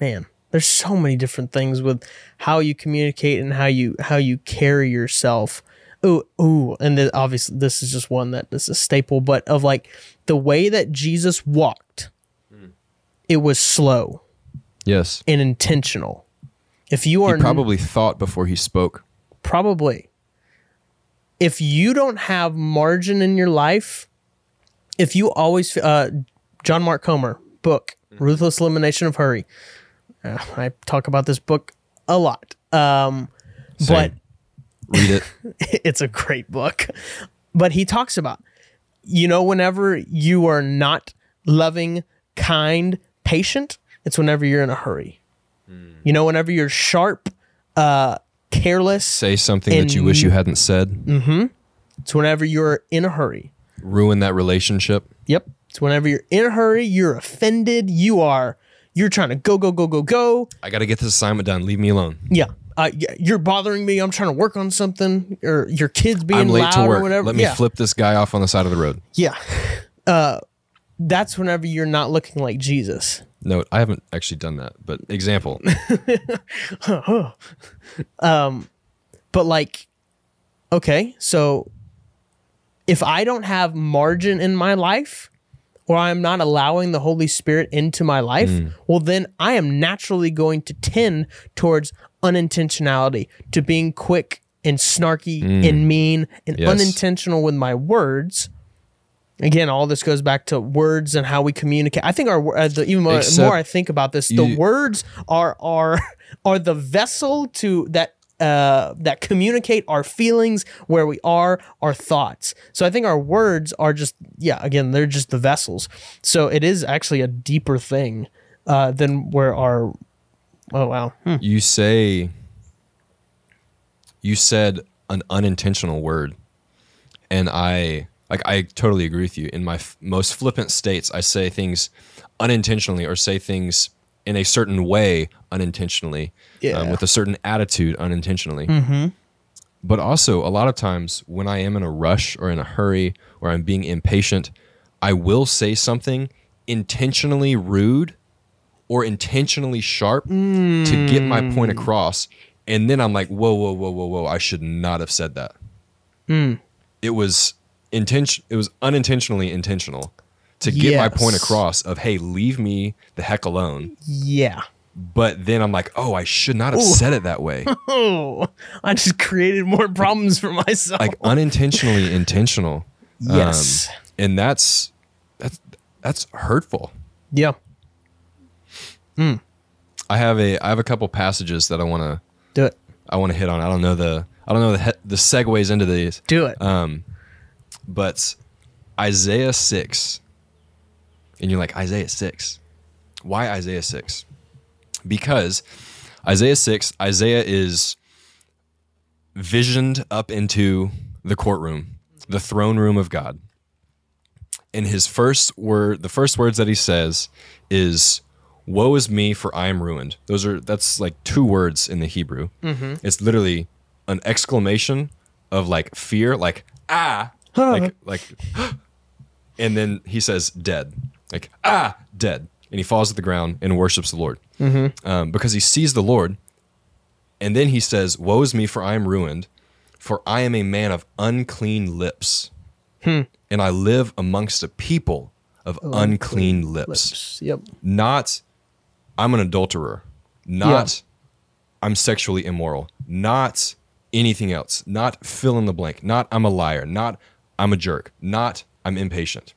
Speaker 1: man, there's so many different things with how you communicate and how you how you carry yourself. oh oh and then obviously this is just one that is a staple but of like the way that jesus walked it was slow
Speaker 2: Yes.
Speaker 1: and intentional if you
Speaker 2: He
Speaker 1: are
Speaker 2: probably thought before he spoke.
Speaker 1: probably if you don't have margin in your life if you always uh john mark comer book ruthless elimination of hurry uh, i talk about this book a lot um but
Speaker 2: Read it.
Speaker 1: it's a great book. But he talks about, you know, whenever you are not loving, kind, patient, it's whenever you're in a hurry. You know, whenever you're sharp, uh, careless,
Speaker 2: Say something that you wish you hadn't said. Mm-hmm.
Speaker 1: it's whenever you're in a hurry.
Speaker 2: Ruin that relationship.
Speaker 1: Yep. It's whenever you're in a hurry, you're offended, you are, you're trying to go, go, go, go, go.
Speaker 2: I got to get this assignment done. Leave me alone.
Speaker 1: Yeah. Uh, you're bothering me. I'm trying to work on something, or your kids being
Speaker 2: I'm late
Speaker 1: loud
Speaker 2: to work.
Speaker 1: or whatever.
Speaker 2: Let me
Speaker 1: yeah.
Speaker 2: flip this guy off on the side of the road.
Speaker 1: Yeah. Uh, that's whenever you're not looking like Jesus.
Speaker 2: No, I haven't actually done that. But example.
Speaker 1: um, But like, okay, so if I don't have margin in my life, or I'm not allowing the Holy Spirit into my life, well, then I am naturally going to tend towards unintentionality, to being quick and snarky and mean and
Speaker 2: Yes.
Speaker 1: unintentional with my words. Again, all this goes back to words and how we communicate. I think our uh, the, even more, more I think about this, the
Speaker 2: you-
Speaker 1: words are are are the vessel to that uh, that communicate our feelings, where we are, our thoughts. So I think our words are just yeah, again, they're just the vessels. So it is actually a deeper thing uh, than where our oh wow Hmm.
Speaker 2: you say you said an unintentional word and i like i totally agree with you in my f- most flippant states i say things unintentionally or say things in a certain way unintentionally um,
Speaker 1: Yeah.
Speaker 2: um, with a certain attitude unintentionally mm-hmm. but also a lot of times when i am in a rush or in a hurry or i'm being impatient i will say something intentionally rude or intentionally sharp to get my point mm. across. And then I'm like, whoa, whoa, whoa, whoa, whoa, I should not have said that. Mm. It was intention it was unintentionally intentional to get my point across of hey, leave me the heck alone.
Speaker 1: yeah.
Speaker 2: But then I'm like, oh, I should not have said it that way.
Speaker 1: Oh, I just created more problems for myself.
Speaker 2: like unintentionally intentional. Um,
Speaker 1: yes.
Speaker 2: and that's that's that's hurtful.
Speaker 1: yeah.
Speaker 2: I have a I have a couple passages that I want to
Speaker 1: Do it.
Speaker 2: I want to hit on. I don't know the I don't know the he- the segues into these.
Speaker 1: Do it.
Speaker 2: Um, but Isaiah 6, and you're like, Isaiah 6. Why Isaiah 6? Because Isaiah 6, Isaiah is visioned up into the courtroom, the throne room of God. And his first word, the first words that he says is, Woe is me, for I am ruined. Those are, that's like two words in the Hebrew. It's literally an exclamation of like fear, like, ah, like, like, and then he says dead like ah dead. And he falls to the ground and worships the lord. Um, because he sees the lord and then he says woe is me for i am ruined for i am a man of unclean lips and i live amongst a people of unclean lips.
Speaker 1: Lips. Yep.
Speaker 2: not i'm an adulterer. Not i'm sexually immoral. Not anything else. Not fill in the blank. Not i'm a liar. Not i'm a jerk. Not i'm impatient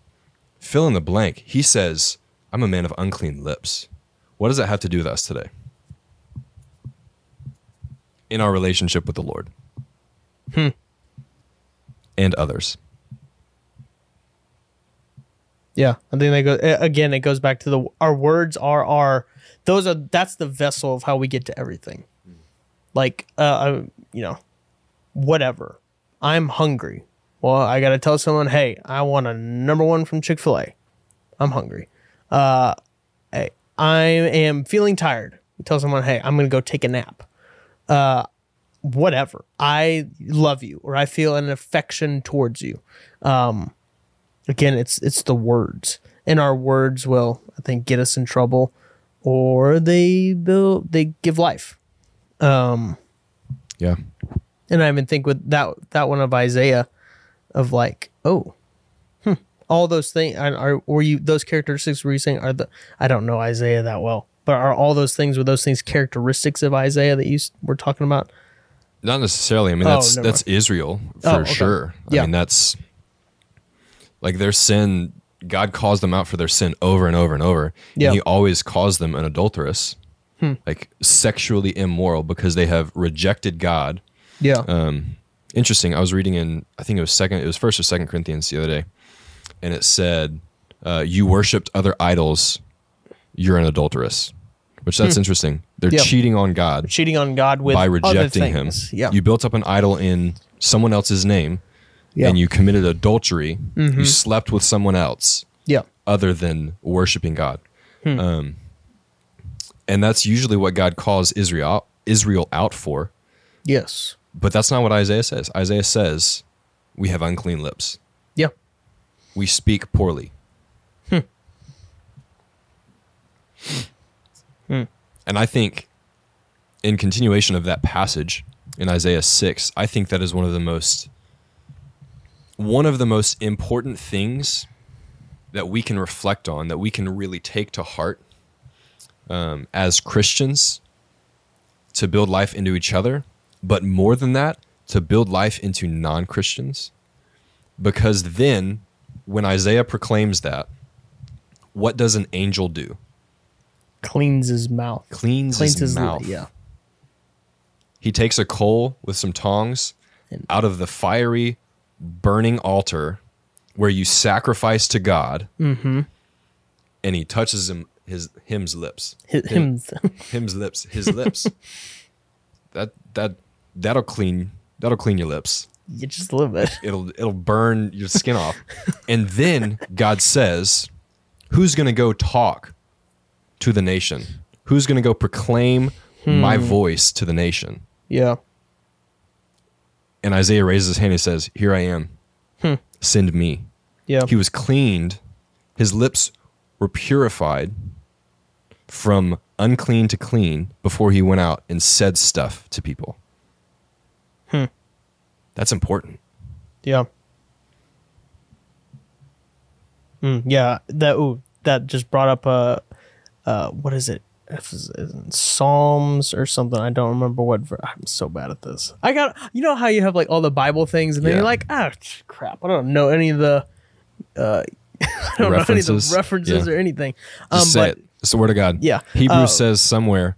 Speaker 2: fill in the blank he says i'm a man of unclean lips what does that have to do with us today in our relationship with the lord and others
Speaker 1: Yeah, I think they go eh, again. It goes back to the our words are our those are that's the vessel of how we get to everything. Like uh, I, you know, whatever. I'm hungry. Well, I got to tell someone, hey, I want a number one from Chick Fil A. I'm hungry. Uh, hey, I am feeling tired. You tell someone, hey, I'm gonna go take a nap. Uh, whatever. I love you, or I feel an affection towards you Um, again it's it's the words and our words will i think get us in trouble or they build they give life um
Speaker 2: yeah
Speaker 1: And I even think with that that one of Isaiah, of like, oh, hmm, all those things are, are were you those characteristics were you saying are the I don't know Isaiah that well, but are all those things were those things characteristics of Isaiah that you s- were talking about?
Speaker 2: Not necessarily. I mean,
Speaker 1: Oh,
Speaker 2: that's
Speaker 1: never
Speaker 2: that's Israel for
Speaker 1: Oh, okay.
Speaker 2: sure. I
Speaker 1: Yeah.
Speaker 2: mean, that's like their sin. God calls them out for their sin over and over and over.
Speaker 1: Yeah.
Speaker 2: And he always calls them an adulteress, like sexually immoral, because they have rejected God.
Speaker 1: Yeah.
Speaker 2: Um, interesting. I was reading in, I think it was second, it was first or second Corinthians the other day, and it said, uh, "You worshipped other idols. You're an adulteress." Which that's interesting. They're
Speaker 1: Hmm. Yeah.
Speaker 2: cheating on God They're
Speaker 1: Cheating on God with
Speaker 2: by
Speaker 1: other
Speaker 2: rejecting him.
Speaker 1: Yeah.
Speaker 2: You built up an idol in someone else's name.
Speaker 1: Mm-hmm.
Speaker 2: and you committed adultery. You slept with someone else
Speaker 1: yeah.
Speaker 2: other than worshiping God.
Speaker 1: Hmm.
Speaker 2: Um, and that's usually what God calls Israel Israel out for.
Speaker 1: Yes.
Speaker 2: But that's not what Isaiah says. Isaiah says, "We have unclean lips.
Speaker 1: Yeah.
Speaker 2: We speak poorly." Hmm. And I think, in continuation of that passage in Isaiah six, I think that is one of the most one of the most important things that we can reflect on, that we can really take to heart um, as Christians to build life into each other, but more than that, to build life into non Christians. Because then, when Isaiah proclaims that, what does an angel do?
Speaker 1: Cleans his mouth.
Speaker 2: Cleans,
Speaker 1: Cleans
Speaker 2: his,
Speaker 1: his
Speaker 2: mouth.
Speaker 1: Yeah.
Speaker 2: He takes a coal with some tongs
Speaker 1: And-
Speaker 2: out of the fiery, burning altar where you sacrifice to God,
Speaker 1: Mm-hmm.
Speaker 2: and he touches him his him's lips.
Speaker 1: His, him.
Speaker 2: Him's lips. His lips. that that that'll clean that'll clean your lips.
Speaker 1: you just a little bit.
Speaker 2: It'll it'll burn your skin off. And then God says, Who's gonna go talk to the nation? Who's gonna go proclaim my hmm. voice to the nation?
Speaker 1: Yeah.
Speaker 2: And Isaiah raises his hand and says, Here I am. Hmm. Send me.
Speaker 1: Yeah.
Speaker 2: He was cleaned. His lips were purified from unclean to clean before he went out and said stuff to people.
Speaker 1: Hmm.
Speaker 2: That's important.
Speaker 1: Yeah. Mm, yeah. That ooh, that just brought up uh uh what is it? If it's in Psalms or something. I don't remember what. ver- I'm so bad at this. I got you know how you have like all the Bible things and then
Speaker 2: Yeah.
Speaker 1: you're like ah ch- crap. I don't know any of the. uh I don't know any of
Speaker 2: References?
Speaker 1: the references
Speaker 2: Yeah.
Speaker 1: or anything.
Speaker 2: Just
Speaker 1: um,
Speaker 2: say
Speaker 1: but
Speaker 2: it. It's the word of God.
Speaker 1: Yeah.
Speaker 2: Hebrews
Speaker 1: Uh,
Speaker 2: says somewhere,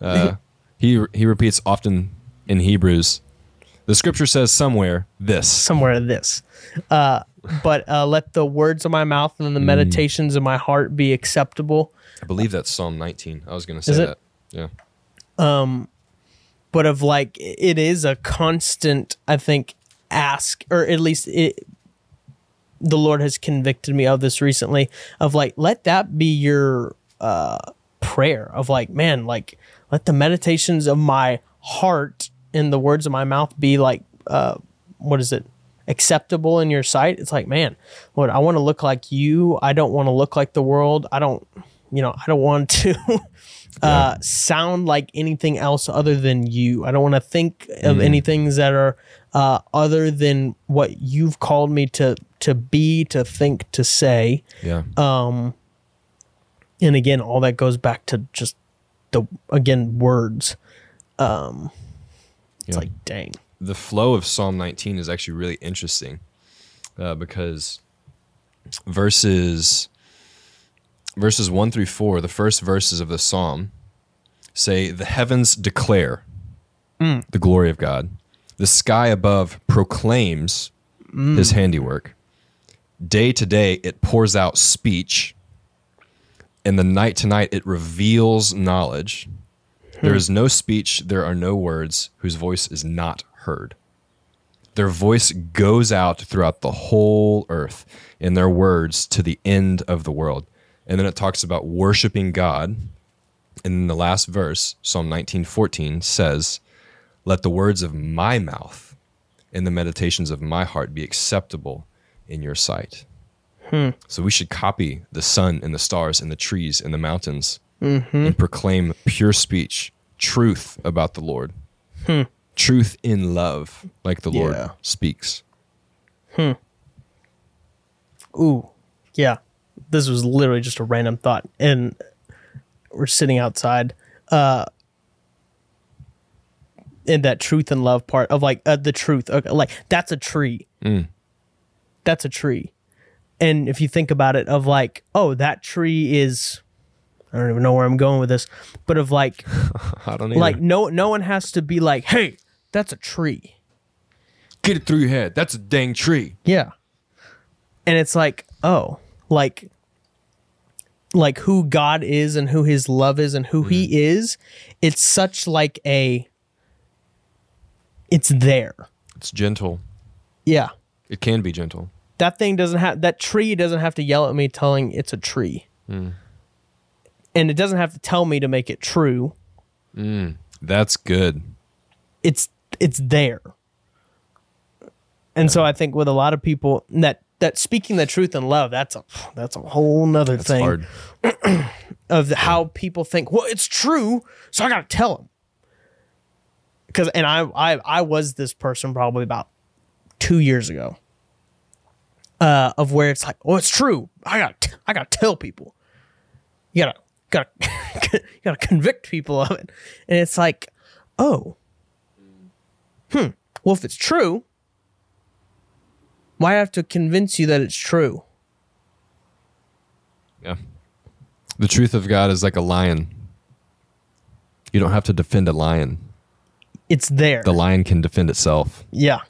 Speaker 2: uh, he, he repeats often in Hebrews, the scripture says somewhere this.
Speaker 1: somewhere this. Uh, but uh, let the words of my mouth and the
Speaker 2: Mm.
Speaker 1: meditations of my heart be acceptable.
Speaker 2: I believe that's Psalm 19. I was going to say
Speaker 1: Is it?
Speaker 2: that. Yeah.
Speaker 1: Um, but of like it is a constant i think ask or at least it the lord has convicted me of this recently of like let that be your uh prayer of like man like let the meditations of my heart and the words of my mouth be like uh what is it acceptable in your sight it's like man lord i want to look like you i don't want to look like the world i don't you know i don't want to uh, sound like anything else other than you. I don't want to think of any things that are uh, other than what you've called me to to be, to think, to say.
Speaker 2: Yeah.
Speaker 1: um And again, all that goes back to just the again words. Um, it's
Speaker 2: Yeah.
Speaker 1: like dang.
Speaker 2: the flow of Psalm 19 is actually really interesting uh, because verses verses 1 through 4 the first verses of the psalm say the heavens declare the glory of god. The sky above proclaims his handiwork. Day to day it pours out speech and the night to night it reveals knowledge there hmm. is no speech, there are no words whose voice is not heard. Their voice goes out throughout the whole earth, in their words to the end of the world. And then it talks about worshiping God. And then the last verse, Psalm 19:14, says, "Let the words of my mouth and the meditations of my heart be acceptable in your sight." Hmm. So we should copy the sun and the stars and the trees and the mountains and proclaim pure speech, truth about the Lord. truth in love, like the
Speaker 1: Yeah.
Speaker 2: Lord speaks.
Speaker 1: Ooh, yeah. This was literally just a random thought, and we're sitting outside. Uh, in that truth and love part of like uh, the truth, okay, like that's a tree. That's a tree, and if you think about it, of like, oh, that tree is. I don't even know where I'm going with this, but of like,
Speaker 2: I don't
Speaker 1: like no, no one has to be like, hey, that's a tree.
Speaker 2: get it through your head. That's a dang tree.
Speaker 1: Yeah. And it's like, oh, like like who God is and who his love is and who he mm-hmm. is, it's such like a it's there.
Speaker 2: It's gentle.
Speaker 1: Yeah.
Speaker 2: It can be gentle.
Speaker 1: That thing doesn't have that tree doesn't have to yell at me telling it's a tree. Mm. And it doesn't have to tell me to make it true.
Speaker 2: That's good.
Speaker 1: It's it's there. And so I think with a lot of people that that speaking the truth in love, that's a that's a whole nother
Speaker 2: It's
Speaker 1: thing.
Speaker 2: hard.
Speaker 1: of the, how people think. Well, it's true, so I gotta tell them. Because and I I I was this person probably about two years ago. Uh, of where it's like, oh, it's true. I got I gotta tell people. You gotta gotta you gotta convict people of it, and it's like, oh, hmm. Well, if it's true, why have to convince you that it's true?
Speaker 2: Yeah. The truth of God is like a lion. You don't have to defend a lion.
Speaker 1: It's there.
Speaker 2: The lion can defend itself.
Speaker 1: Yeah.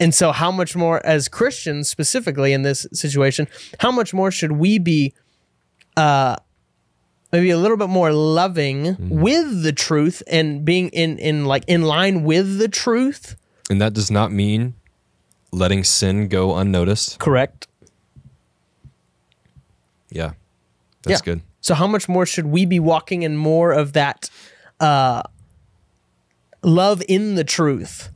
Speaker 1: And so, how much more, as Christians specifically in this situation, how much more should we be, uh, maybe a little bit more loving with the truth and being in in like in line with the truth?
Speaker 2: And that does not mean letting sin go unnoticed.
Speaker 1: Correct.
Speaker 2: Yeah. That's
Speaker 1: Yeah.
Speaker 2: good.
Speaker 1: So, how much more should we be walking in more of that uh, love in the truth,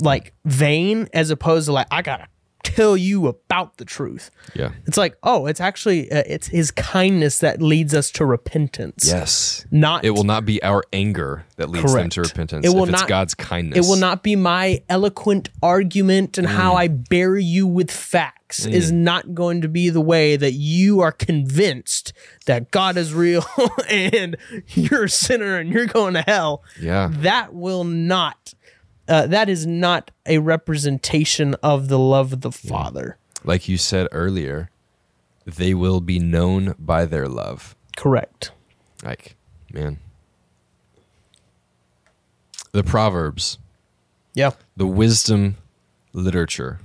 Speaker 1: like vein, as opposed to like I gotta tell you about the truth.
Speaker 2: Yeah.
Speaker 1: It's like, oh, it's actually uh, it's his kindness that leads us to repentance.
Speaker 2: Yes.
Speaker 1: Not
Speaker 2: It will not be our anger that leads them to repentance.
Speaker 1: It will not-
Speaker 2: God's kindness.
Speaker 1: It will not be my eloquent argument and
Speaker 2: Mm.
Speaker 1: how I bury you with facts is not going to be the way that you are convinced that God is real and you're a sinner and you're going to hell.
Speaker 2: Yeah.
Speaker 1: That will not. Uh, that is not a representation of the love of the Father.
Speaker 2: Like you said earlier, they will be known by their love.
Speaker 1: Correct.
Speaker 2: Like, man. The Proverbs,
Speaker 1: Yeah.
Speaker 2: the wisdom literature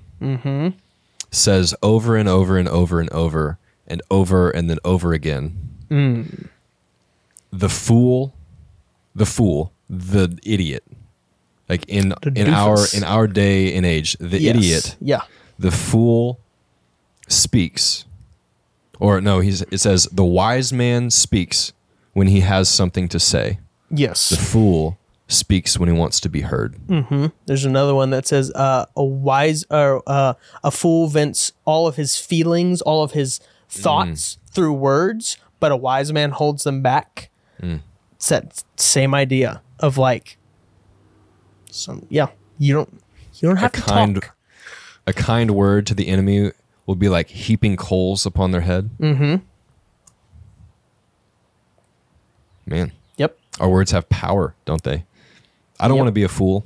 Speaker 2: says over and over and over and over and over and then over again the fool the fool the idiot like in
Speaker 1: The
Speaker 2: in our in our day and age the
Speaker 1: Yes.
Speaker 2: idiot
Speaker 1: Yeah.
Speaker 2: the fool speaks. Or no he's it says the wise man speaks when he has something to say.
Speaker 1: Yes, the
Speaker 2: fool speaks when he wants to be heard.
Speaker 1: There's another one that says uh, a wise or uh, a fool vents all of his feelings, all of his thoughts through words, but a wise man holds them back. It's that same idea of like some yeah, you don't you don't have to
Speaker 2: kind
Speaker 1: talk.
Speaker 2: a kind word to the enemy will be like heaping coals upon their head. Mm-hmm. Man,
Speaker 1: Yep.
Speaker 2: our words have power, don't they? I don't
Speaker 1: Yep.
Speaker 2: want to be a fool.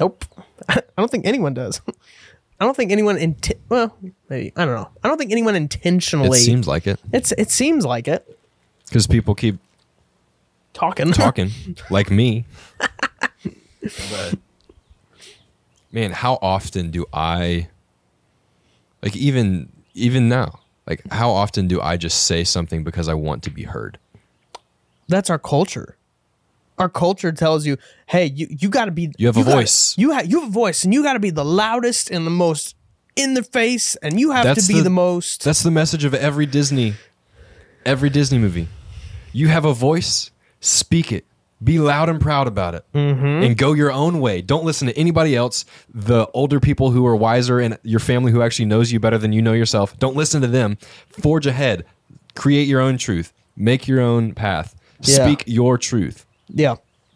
Speaker 1: Nope. I don't think anyone does. I don't think anyone inti- well, maybe I don't know. I don't think anyone intentionally.
Speaker 2: It seems like it
Speaker 1: it's it seems like it
Speaker 2: because people keep
Speaker 1: talking.
Speaker 2: talking like me. But man, how often do I like even even now? Like how often do I just say something because I want to be heard?
Speaker 1: That's our culture. Our culture tells you, "Hey, you you got to be.
Speaker 2: You have a
Speaker 1: gotta-
Speaker 2: voice.
Speaker 1: You have you have a voice, and you got to be the loudest and the most in the face, and you have
Speaker 2: That's
Speaker 1: to be
Speaker 2: the-
Speaker 1: the, most."
Speaker 2: That's the message of every Disney, every Disney movie. You have a voice, speak it. Be loud and proud about it, mm-hmm. and go your own way. Don't listen to anybody else. The older people who are wiser and your family who actually knows you better than you know yourself. Don't listen to them. Forge ahead. Create your own truth. Make your own path.
Speaker 1: Yeah.
Speaker 2: Speak your truth.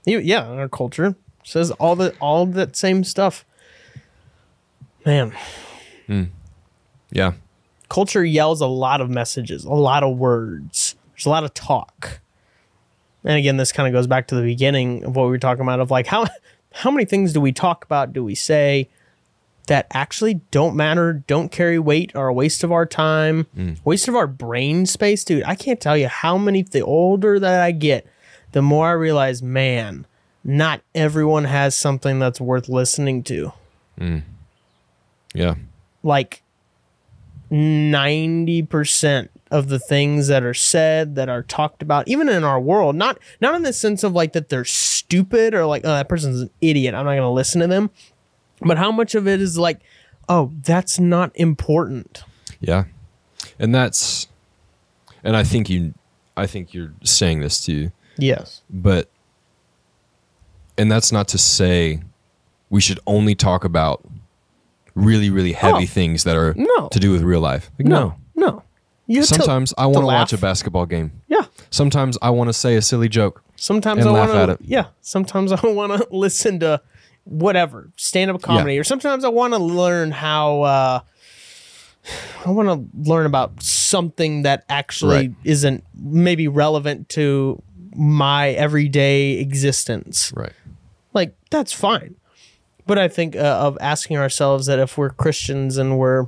Speaker 1: yeah, Yeah, our culture says all the all that same stuff. Man, mm.
Speaker 2: Yeah.
Speaker 1: culture yells a lot of messages, a lot of words. There's a lot of talk. And again, this kind of goes back to the beginning of what we were talking about of like how how many things do we talk about, do we say that actually don't matter, don't carry weight, are a waste of our time, mm. waste of our brain space, dude. I can't tell you how many the older that I get, the more I realize, man, not everyone has something that's worth listening to mm.
Speaker 2: Yeah.
Speaker 1: like 90% of the things that are said that are talked about even in our world not not in the sense of like that they're stupid or like oh that person's an idiot i'm not going to listen to them but how much of it is like oh that's not important
Speaker 2: Yeah. And that's and I think you I think you're saying this too.
Speaker 1: yes
Speaker 2: But and that's not to say we should only talk about really, really heavy
Speaker 1: Oh,
Speaker 2: things that are
Speaker 1: no.
Speaker 2: to do with real life. Like,
Speaker 1: no no you to-
Speaker 2: Sometimes I want to watch a basketball game.
Speaker 1: yeah
Speaker 2: Sometimes I want to say a silly joke.
Speaker 1: sometimes
Speaker 2: And
Speaker 1: i
Speaker 2: laugh
Speaker 1: want
Speaker 2: at
Speaker 1: to
Speaker 2: it.
Speaker 1: yeah sometimes i want to listen to whatever stand-up comedy or sometimes i want to learn how uh i want to learn about something that actually
Speaker 2: Right.
Speaker 1: isn't maybe relevant to my everyday existence
Speaker 2: Right.
Speaker 1: like that's fine but i think uh, of asking ourselves that if we're christians and we're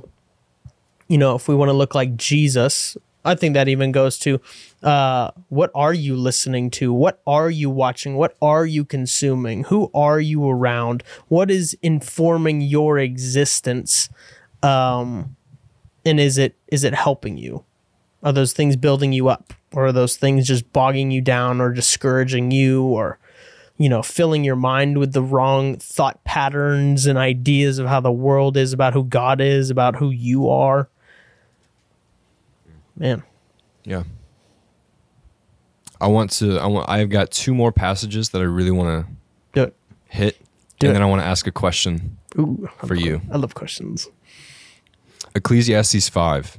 Speaker 1: you know if we want to look like jesus i think that even goes to uh, what are you listening to? What are you watching? What are you consuming? Who are you around? What is informing your existence um, and is it is it helping you? Are those things building you up? Or are those things just bogging you down or discouraging you or you know filling your mind with the wrong thought patterns and ideas of how the world is about who god is about who you are man
Speaker 2: Yeah. I want to I want I've got two more passages that I really want to hit
Speaker 1: Do
Speaker 2: and
Speaker 1: it.
Speaker 2: then I want to ask a question
Speaker 1: Ooh, I
Speaker 2: for
Speaker 1: love-
Speaker 2: you.
Speaker 1: i love questions
Speaker 2: Ecclesiastes 5.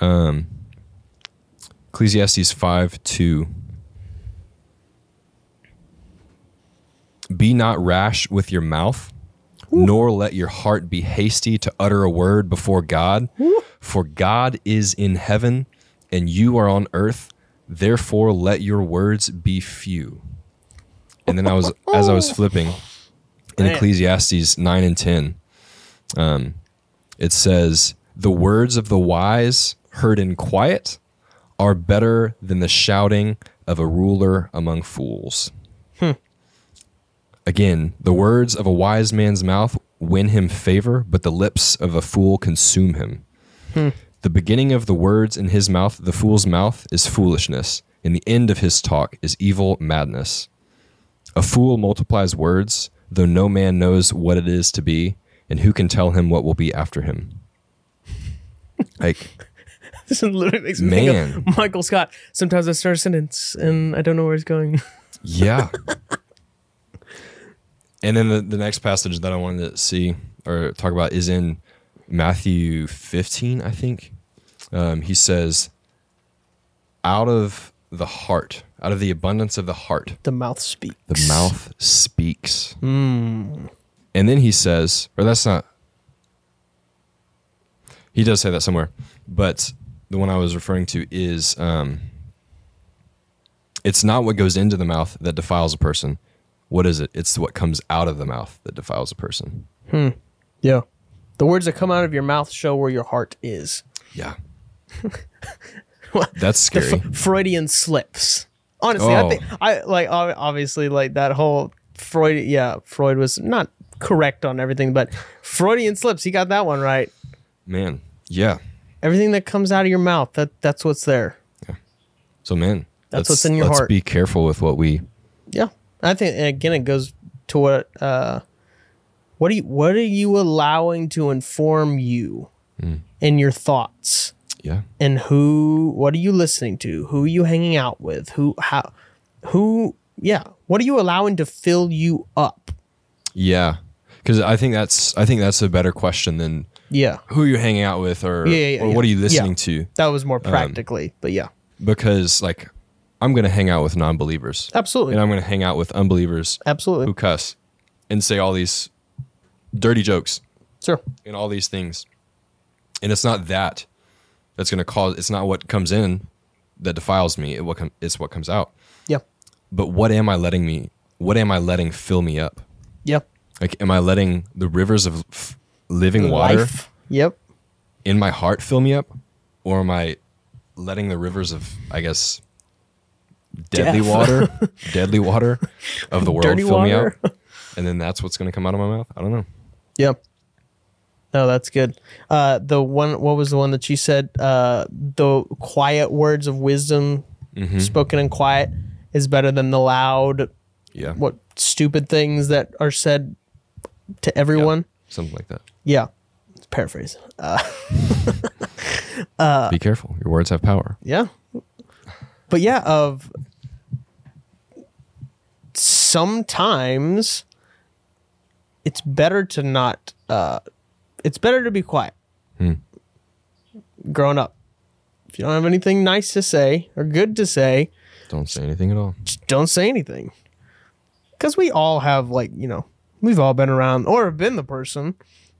Speaker 2: Um, Ecclesiastes 5 2. Be not rash with your mouth, nor let your heart be hasty to utter a word before God. For God is in heaven, and you are on earth. Therefore, let your words be few. And then I was, as I was flipping in
Speaker 1: Man.
Speaker 2: Ecclesiastes 9 and 10, um, it says, The words of the wise heard in quiet are better than the shouting of a ruler among fools. Again, the words of a wise man's mouth win him favor, but the lips of a fool consume him. Hmm. The beginning of the words in his mouth, the fool's mouth, is foolishness, and the end of his talk is evil madness. A fool multiplies words, though no man knows what it is to be, and who can tell him what will be after him? Like,
Speaker 1: This literally makes me think
Speaker 2: Man.
Speaker 1: of Michael Scott. Sometimes I start a sentence and I don't know where it's going.
Speaker 2: yeah. and then the, the next passage that I wanted to see or talk about is in Matthew 15, I think. Um, he says, out of the heart, out of the abundance of the heart,
Speaker 1: The mouth speaks.
Speaker 2: the mouth speaks. And then he says, or that's not, he does say that somewhere, but the one I was referring to is, um, it's not what goes into the mouth that defiles a person. What is it? It's what comes out of the mouth that defiles a person. Hmm.
Speaker 1: Yeah. The words that come out of your mouth show where your heart is.
Speaker 2: Yeah. That's scary.
Speaker 1: F- Freudian slips. Honestly, I
Speaker 2: Oh.
Speaker 1: think I like obviously like that whole Freud. Yeah, Freud was not correct on everything, but Freudian slips. He got that one right.
Speaker 2: Man. Yeah.
Speaker 1: Everything that comes out of your mouth, that that's what's there. Yeah.
Speaker 2: So, man,
Speaker 1: That's what's in your
Speaker 2: let's
Speaker 1: heart.
Speaker 2: be careful with what we,
Speaker 1: I think and again it goes to what uh, what are you what are you allowing to inform you and your thoughts?
Speaker 2: Yeah.
Speaker 1: and who what are you listening to? Who are you hanging out with? Who how who yeah what are you allowing to fill you up?
Speaker 2: Yeah. Because I think that's I think that's a better question than
Speaker 1: yeah.
Speaker 2: who are you're hanging out with or,
Speaker 1: Yeah, yeah,
Speaker 2: or
Speaker 1: yeah.
Speaker 2: what are you listening to?
Speaker 1: That was more practically but yeah.
Speaker 2: because like I'm going to hang out with non-believers.
Speaker 1: Absolutely.
Speaker 2: And I'm going to hang out with unbelievers
Speaker 1: Absolutely.
Speaker 2: who cuss and say all these dirty jokes
Speaker 1: Sure.
Speaker 2: and all these things. And it's not that that's going to cause it's not what comes in that defiles me. It what it's what comes out.
Speaker 1: Yeah.
Speaker 2: But what am I letting me what am I letting fill me up?
Speaker 1: Yeah.
Speaker 2: Like am I letting the rivers of f- living water
Speaker 1: Life. Yep.
Speaker 2: in my heart fill me up or am I letting the rivers of I guess deadly
Speaker 1: Death.
Speaker 2: water, deadly water of the world
Speaker 1: Dirty
Speaker 2: fill me
Speaker 1: water.
Speaker 2: up? And then that's what's going to come out of my mouth? I don't know.
Speaker 1: Yep. No, that's good. Uh, the one, what was the one that you said? Uh, the quiet words of wisdom
Speaker 2: Mm-hmm.
Speaker 1: spoken in quiet is better than the loud,
Speaker 2: Yeah.
Speaker 1: what stupid things that are said to everyone.
Speaker 2: Something like that.
Speaker 1: Yeah. Paraphrase. Uh,
Speaker 2: Be careful. Your words have power.
Speaker 1: yeah. But yeah, of sometimes it's better to not, uh, it's better to be quiet.
Speaker 2: Hmm.
Speaker 1: Growing up. If you don't have anything nice to say or good to say,
Speaker 2: Don't say anything at all.
Speaker 1: just don't say anything. Because we all have, like, you know, we've all been around or have been the person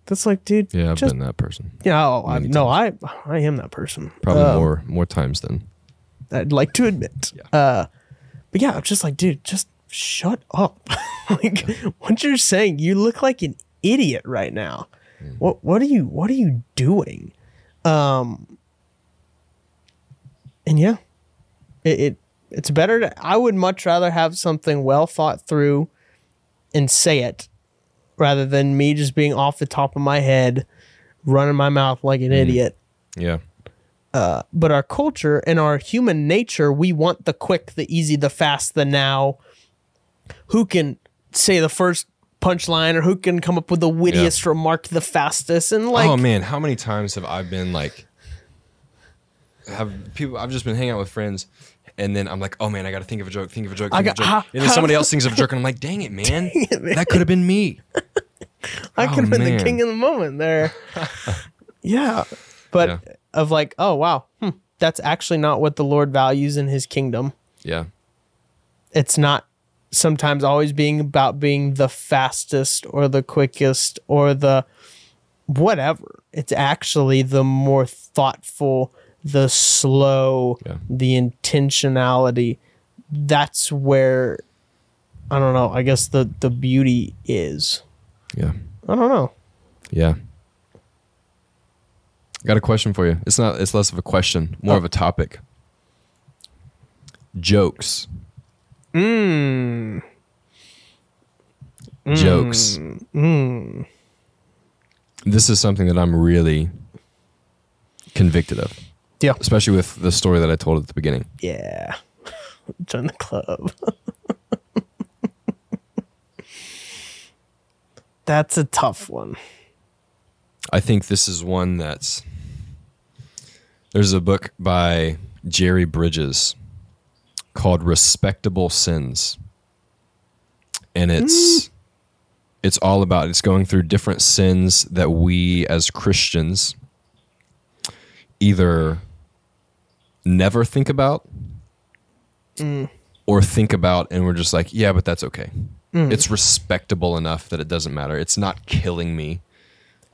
Speaker 1: that's like, dude,
Speaker 2: Yeah, I've
Speaker 1: just,
Speaker 2: been that person.
Speaker 1: yeah, oh, I, no, I, I am that person.
Speaker 2: Probably
Speaker 1: Uh,
Speaker 2: more more times than.
Speaker 1: I'd like to admit.
Speaker 2: Yeah.
Speaker 1: Uh, but yeah, I'm just like, dude, just shut up. like what you're saying, you look like an idiot right now. What what are you what are you doing? Um and yeah. It, it it's better to I would much rather have something well thought through and say it rather than me just being off the top of my head running my mouth like an idiot
Speaker 2: Yeah.
Speaker 1: Uh, but our culture and our human nature, we want the quick, the easy, the fast, the now. Who can say the first punchline or who can come up with the wittiest remark the fastest? And like,
Speaker 2: oh man, how many times have I been like, have people? I've just been hanging out with friends, and then I'm like, oh man, I got to think of a joke, think of a joke, think
Speaker 1: I
Speaker 2: of a joke,
Speaker 1: how-
Speaker 2: and then somebody else thinks of a joke, and I'm like, dang it, man,
Speaker 1: it, man.
Speaker 2: that could have been me.
Speaker 1: I
Speaker 2: oh,
Speaker 1: could have been the king of the moment there. yeah. But
Speaker 2: Yeah.
Speaker 1: Of like, oh, wow, hmm, that's actually not what the Lord values in his kingdom.
Speaker 2: Yeah,
Speaker 1: it's not sometimes always being about being the fastest or the quickest or the whatever. It's actually the more thoughtful, the slow,
Speaker 2: Yeah.
Speaker 1: the intentionality. That's where I don't know, I guess the the beauty is.
Speaker 2: yeah,
Speaker 1: I don't know.
Speaker 2: yeah. Got a question for you. It's not. It's less of a question, more
Speaker 1: Oh.
Speaker 2: of a topic. Jokes.
Speaker 1: Mm.
Speaker 2: Jokes.
Speaker 1: Mm.
Speaker 2: This is something that I'm really convicted of,
Speaker 1: Yeah.
Speaker 2: especially with the story that I told at the beginning.
Speaker 1: Yeah. Join the club. That's a tough one.
Speaker 2: I think this is one that's. There's a book by Jerry Bridges called Respectable Sins. And it's it's all about it's going through different sins that we as Christians either never think about or think about and we're just like, yeah, but that's okay. Mm. It's respectable enough that it doesn't matter. It's not killing me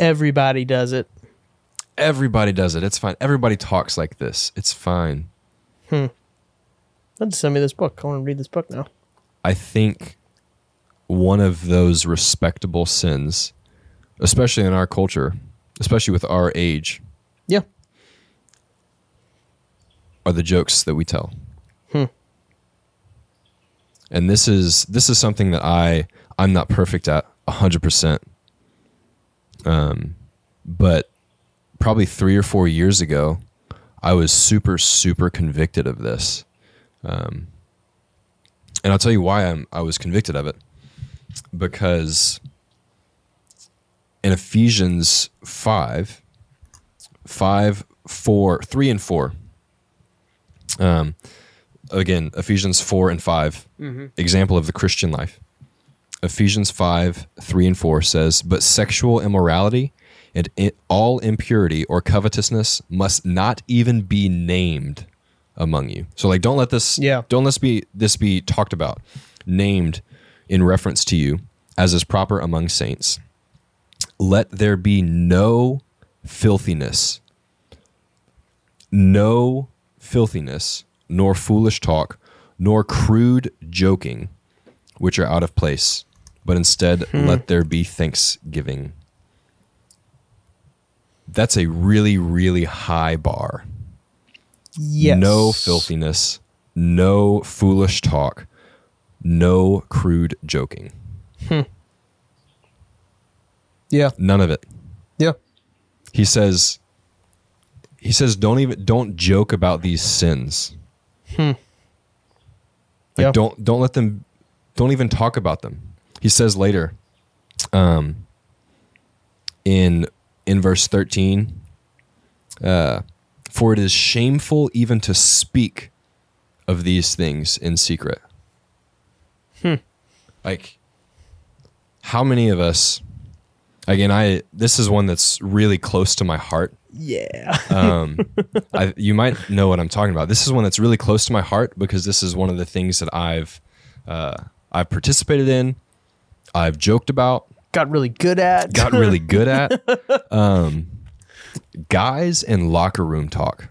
Speaker 1: Everybody does it.
Speaker 2: Everybody does it. It's fine. Everybody talks like this. It's fine. Hmm.
Speaker 1: Let's send me this book. I want to read this book now.
Speaker 2: I think one of those respectable sins, especially in our culture, especially with our age,
Speaker 1: Yeah.
Speaker 2: are the jokes that we tell. Hmm. And this is this is something that I I'm not perfect at hundred percent. Um, but probably three or four years ago, I was super super convicted of this. Um, and I'll tell you why I'm I was convicted of it because in Ephesians 5, 5, 4, 3 and 4. Um, again, Ephesians 4 and 5, example of the Christian life. Ephesians 5, 3 and 4 says, But sexual immorality and all impurity or covetousness must not even be named among you. So like don't let this
Speaker 1: Yeah.
Speaker 2: don't let be this be talked about, named in reference to you as is proper among saints. Let there be no filthiness, no filthiness, nor foolish talk, nor crude joking, which are out of place, but instead hmm. let there be thanksgiving. That's a really, really high bar.
Speaker 1: Yes.
Speaker 2: No filthiness, no foolish talk, no crude joking. Hmm.
Speaker 1: Yeah.
Speaker 2: None of it.
Speaker 1: Yeah.
Speaker 2: He says he says don't even don't joke about these sins. Like
Speaker 1: Yeah.
Speaker 2: don't don't let them don't even talk about them. He says later um in in verse 13 uh for it is shameful even to speak of these things in secret. Like how many of us again I this is one that's really close to my heart
Speaker 1: Yeah.
Speaker 2: um, I, you might know what I'm talking about. This is one that's really close to my heart because this is one of the things that I've uh, I've participated in, I've joked about,
Speaker 1: Got really good at.
Speaker 2: got really good at. Um, guys and locker room talk,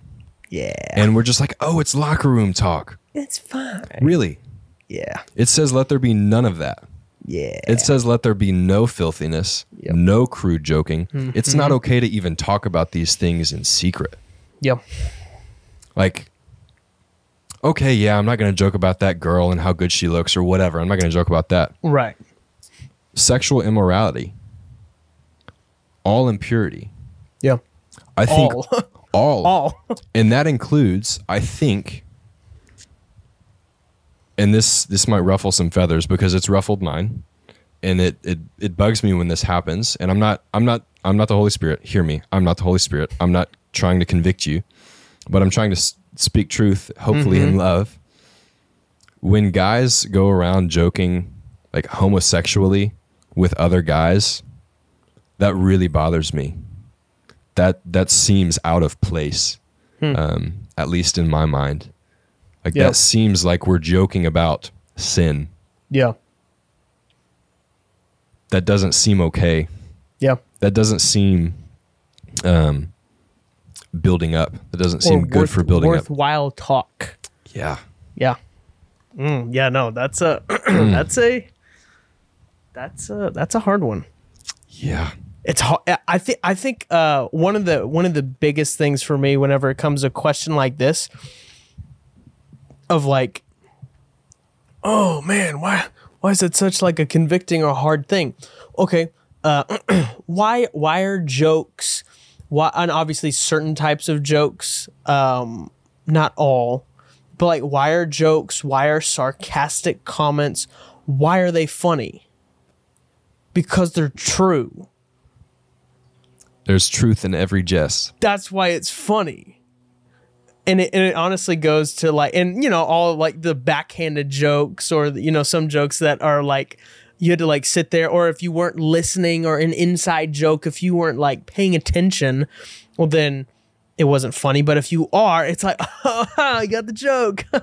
Speaker 1: yeah.
Speaker 2: and we're just like, oh, it's locker room talk.
Speaker 1: it's fine.
Speaker 2: Really?
Speaker 1: Yeah.
Speaker 2: It says let there be none of that.
Speaker 1: Yeah.
Speaker 2: It says let there be no filthiness,
Speaker 1: Yep. Mm-hmm.
Speaker 2: no crude joking. It's not okay to even talk about these things in secret.
Speaker 1: Yep.
Speaker 2: like okay yeah i'm not going to joke about that girl and how good she looks or whatever i'm not going to joke about that
Speaker 1: Right.
Speaker 2: Sexual immorality all impurity.
Speaker 1: Yeah.
Speaker 2: i think
Speaker 1: All.
Speaker 2: all,
Speaker 1: All.
Speaker 2: and that includes i think and this this might ruffle some feathers because it's ruffled mine and it it it bugs me when this happens. And i'm not i'm not i'm not the holy spirit. Hear me. I'm not the holy spirit. I'm not trying to convict you but i'm trying to s- speak truth hopefully in mm-hmm. love. When guys go around joking like homosexually with other guys that really bothers me that that seems out of place um, at least in my mind like
Speaker 1: Yep.
Speaker 2: that seems like we're joking about sin
Speaker 1: Yeah.
Speaker 2: that doesn't seem okay
Speaker 1: Yeah.
Speaker 2: that doesn't seem um, building up that doesn't seem good for building up
Speaker 1: worthwhile talk.
Speaker 2: yeah
Speaker 1: Yeah. Mm, yeah, no, that's a that's a that's a that's a hard one.
Speaker 2: yeah
Speaker 1: It's hard. I think I think uh, one of the one of the biggest things for me whenever it comes to a question like this of like oh man, why why is it such like a convicting or hard thing? Okay, uh, why why are jokes why and obviously certain types of jokes um not all but like why are jokes why are sarcastic comments why are they funny because they're true
Speaker 2: there's truth in every jest
Speaker 1: that's why it's funny. And it, and it honestly goes to like, and you know, all like the backhanded jokes or, you know, some jokes that are like, you had to like sit there, or if you weren't listening or an inside joke, if you weren't like paying attention, well, then it wasn't funny. But if you are, it's like, oh, I got the joke.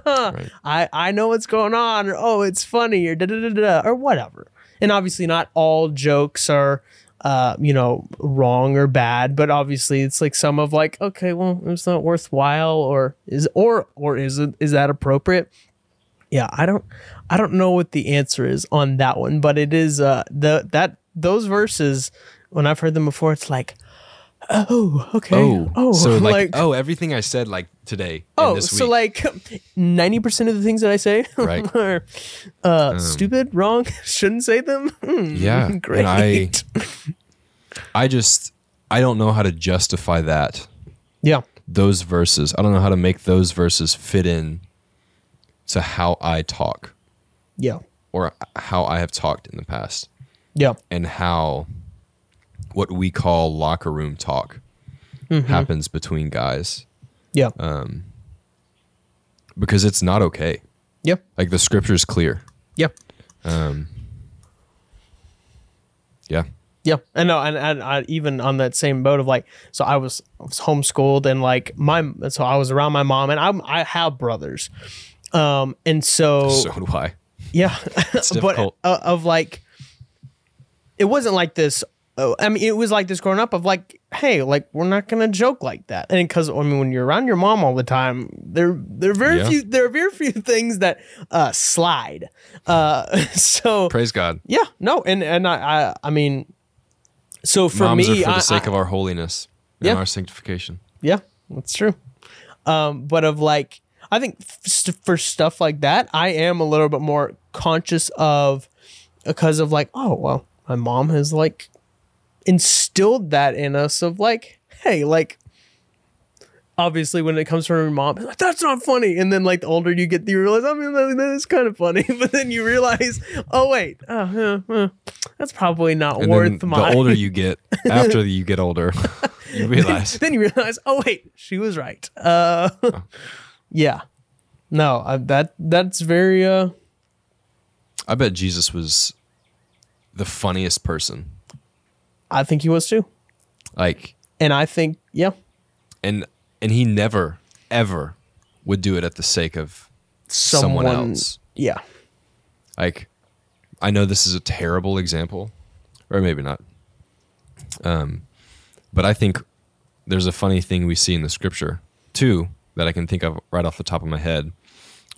Speaker 1: I, I know what's going on, or oh, it's funny, or da da da da, or whatever. And obviously, not all jokes are, uh, you know, wrong or bad, but obviously, it's like some of like, okay, well, it's not worthwhile, or is or or is it is that appropriate? Yeah, I don't, I don't know what the answer is on that one, but it is uh the that those verses when I've heard them before, it's like, oh, okay,
Speaker 2: oh
Speaker 1: oh,
Speaker 2: so like, oh everything i said like today
Speaker 1: Oh,
Speaker 2: this
Speaker 1: so like ninety percent of the things that I say
Speaker 2: Right. Um,
Speaker 1: are uh, stupid, wrong, shouldn't say them. Hmm,
Speaker 2: yeah
Speaker 1: great.
Speaker 2: i i just i don't know how to justify that.
Speaker 1: Yeah,
Speaker 2: those verses. I don't know how to make those verses fit in to how I talk.
Speaker 1: Yeah,
Speaker 2: or how I have talked in the past.
Speaker 1: Yeah,
Speaker 2: and how what we call locker room talk happens between guys
Speaker 1: yeah, Um,
Speaker 2: because it's not okay.
Speaker 1: Yeah.
Speaker 2: Like the scripture is clear.
Speaker 1: Yeah.
Speaker 2: Um, yeah.
Speaker 1: Yeah, and no, and, and I, even on that same boat of like, so I was, I was homeschooled and like my, so I was around my mom and I'm, I have brothers, um, and so,
Speaker 2: So do I.
Speaker 1: yeah, but uh, of like, it wasn't like this. Uh, I mean, it was like this growing up of like, hey, like we're not gonna joke like that, and because I mean, when you're around your mom all the time, there there are very
Speaker 2: Yeah.
Speaker 1: few there are very few things that uh, slide. Uh, so
Speaker 2: Praise God.
Speaker 1: yeah, no, and and I I, I mean, so for
Speaker 2: Moms
Speaker 1: me,
Speaker 2: for the
Speaker 1: I-
Speaker 2: sake
Speaker 1: I-
Speaker 2: of our holiness and
Speaker 1: Yeah.
Speaker 2: our sanctification.
Speaker 1: Yeah, that's true. Um, but of like, I think f- st- for stuff like that, I am a little bit more conscious of because of like, oh well, my mom has like instilled that in us of like, hey, like. Obviously, when it comes from your mom, like, that's not funny. And then, like, the older you get, you realize, I mean, that, is kind of funny. But then you realize, oh wait, oh, uh, uh, that's probably not
Speaker 2: And
Speaker 1: worth my.
Speaker 2: the older you get, after you get older, you realize
Speaker 1: then you realize, oh wait, she was right. Uh, yeah, no, I, that that's very uh,
Speaker 2: I bet Jesus was the funniest person.
Speaker 1: I think he was too,
Speaker 2: Like,
Speaker 1: and I think yeah,
Speaker 2: and and he never ever would do it at the sake of someone, else.
Speaker 1: Yeah,
Speaker 2: Like, I know this is a terrible example, or maybe not. Um, but I think there's a funny thing we see in the scripture too that I can think of right off the top of my head.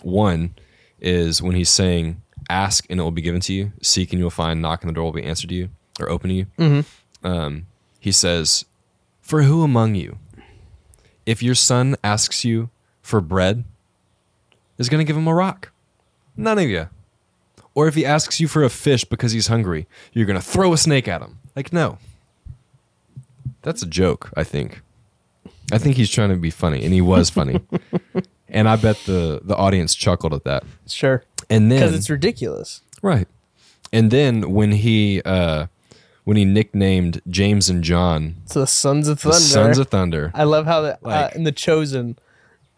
Speaker 2: One is when he's saying, "Ask and it will be given to you; seek and you'll find; knock and the door will be answered to you or open to you." Um, he says, "For who among you, if your son asks you for bread, is going to give him a rock? None of you." Or if he asks you for a fish because he's hungry, you're going to throw a snake at him. Like, no. That's a joke, I think. I think he's trying to be funny, and he was funny. and I bet the, the audience chuckled at that.
Speaker 1: sure,
Speaker 2: And then.
Speaker 1: because it's ridiculous.
Speaker 2: right. And then when he, uh, when he nicknamed James and John
Speaker 1: It's the Sons of Thunder. the.
Speaker 2: Sons of Thunder,
Speaker 1: I love how that uh, in the Chosen.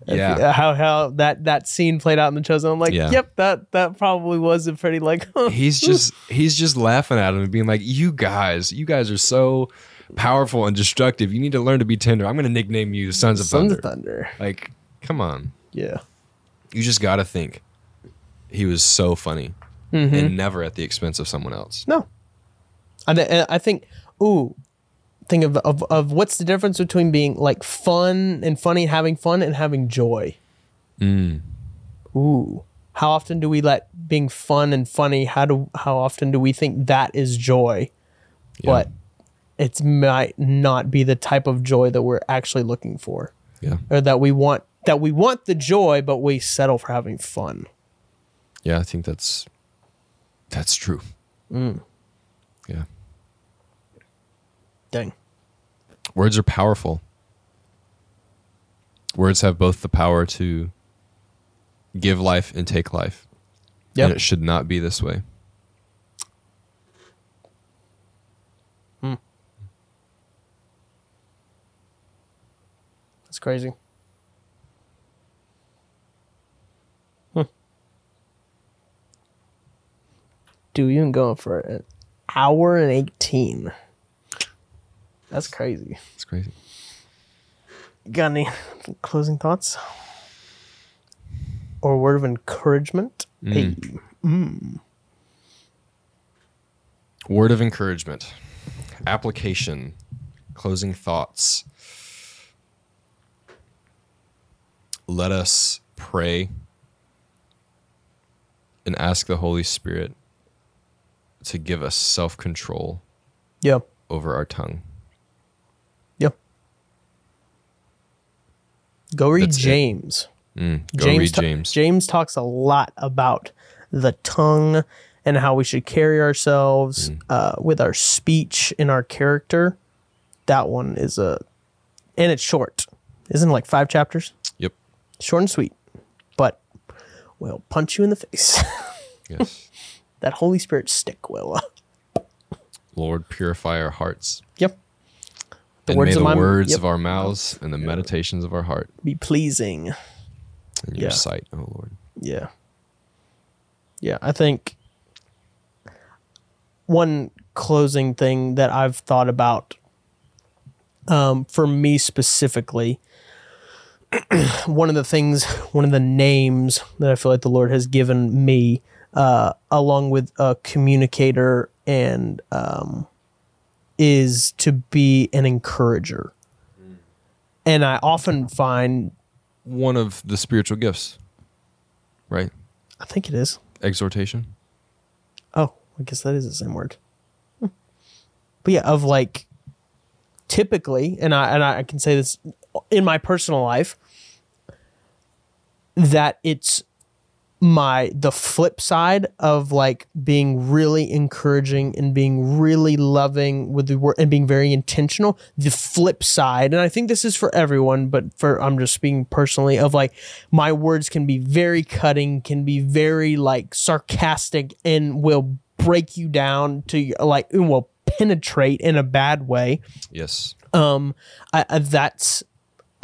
Speaker 1: if-
Speaker 2: Yeah.
Speaker 1: uh, how how that that scene played out in the Chosen. I'm like,
Speaker 2: Yeah.
Speaker 1: yep, that that probably was a pretty like.
Speaker 2: he's just he's just laughing at him and being like, "You guys, you guys are so powerful and destructive. You need to learn to be tender. I'm going to nickname you Sons of
Speaker 1: Sons
Speaker 2: Thunder."
Speaker 1: of Thunder.
Speaker 2: Like, come on.
Speaker 1: Yeah.
Speaker 2: You just got to think he was so funny and never at the expense of someone else.
Speaker 1: No. And I, I think, ooh, think of, of of what's the difference between being like fun and funny, having fun, and having joy.
Speaker 2: Mm.
Speaker 1: Ooh, how often do we let being fun and funny? How do how often do we think that is joy?
Speaker 2: Yeah.
Speaker 1: But it might not be the type of joy that we're actually looking for,
Speaker 2: Yeah.
Speaker 1: or that we want. That we want the joy, but we settle for having fun.
Speaker 2: Yeah, I think that's that's true. Yeah.
Speaker 1: Dang.
Speaker 2: Words are powerful. Words have both the power to give life and take life.
Speaker 1: Yep.
Speaker 2: And it should not be this way.
Speaker 1: That's crazy. Hmm. Dude, you can go for an hour and 18. That's crazy.
Speaker 2: It's crazy.
Speaker 1: Got any closing thoughts? Or a word of encouragement? Mm. Hey. Mm.
Speaker 2: Word of encouragement. Application. Closing thoughts. Let us pray and ask the Holy Spirit to give us self control
Speaker 1: Yep.
Speaker 2: over our tongue.
Speaker 1: Go read
Speaker 2: That's.
Speaker 1: James.
Speaker 2: Mm, go
Speaker 1: James,
Speaker 2: read
Speaker 1: ta-
Speaker 2: James.
Speaker 1: James talks a lot about the tongue and how we should carry ourselves
Speaker 2: Mm.
Speaker 1: uh, with our speech and our character. That one is a, and it's short. Isn't it like five chapters?
Speaker 2: Yep.
Speaker 1: Short and sweet, but will punch you in the face.
Speaker 2: Yes.
Speaker 1: that Holy Spirit stick will.
Speaker 2: Lord, purify our hearts.
Speaker 1: yep. The
Speaker 2: and
Speaker 1: words
Speaker 2: may
Speaker 1: of
Speaker 2: the
Speaker 1: my-
Speaker 2: words
Speaker 1: yep.
Speaker 2: of our mouths and the meditations of our heart
Speaker 1: Be pleasing.
Speaker 2: in your
Speaker 1: Yeah.
Speaker 2: sight, oh Lord.
Speaker 1: Yeah. Yeah, I think one closing thing that I've thought about um, for me specifically. one of the things, one of the names that I feel like the Lord has given me, uh, along with a communicator and um, is to be an encourager. And I often find,
Speaker 2: One of the spiritual gifts, right?
Speaker 1: I think it is.
Speaker 2: Exhortation.
Speaker 1: Oh, I guess that is the same word. Hmm. But yeah, of like typically, and I and I can say this in my personal life, that it's my the flip side of like being really encouraging and being really loving with the word and being very intentional the flip side and i think this is for everyone but for i'm just speaking personally of like my words can be very cutting can be very like sarcastic and will break you down to like and will penetrate in a bad way
Speaker 2: Yes.
Speaker 1: um I, I that's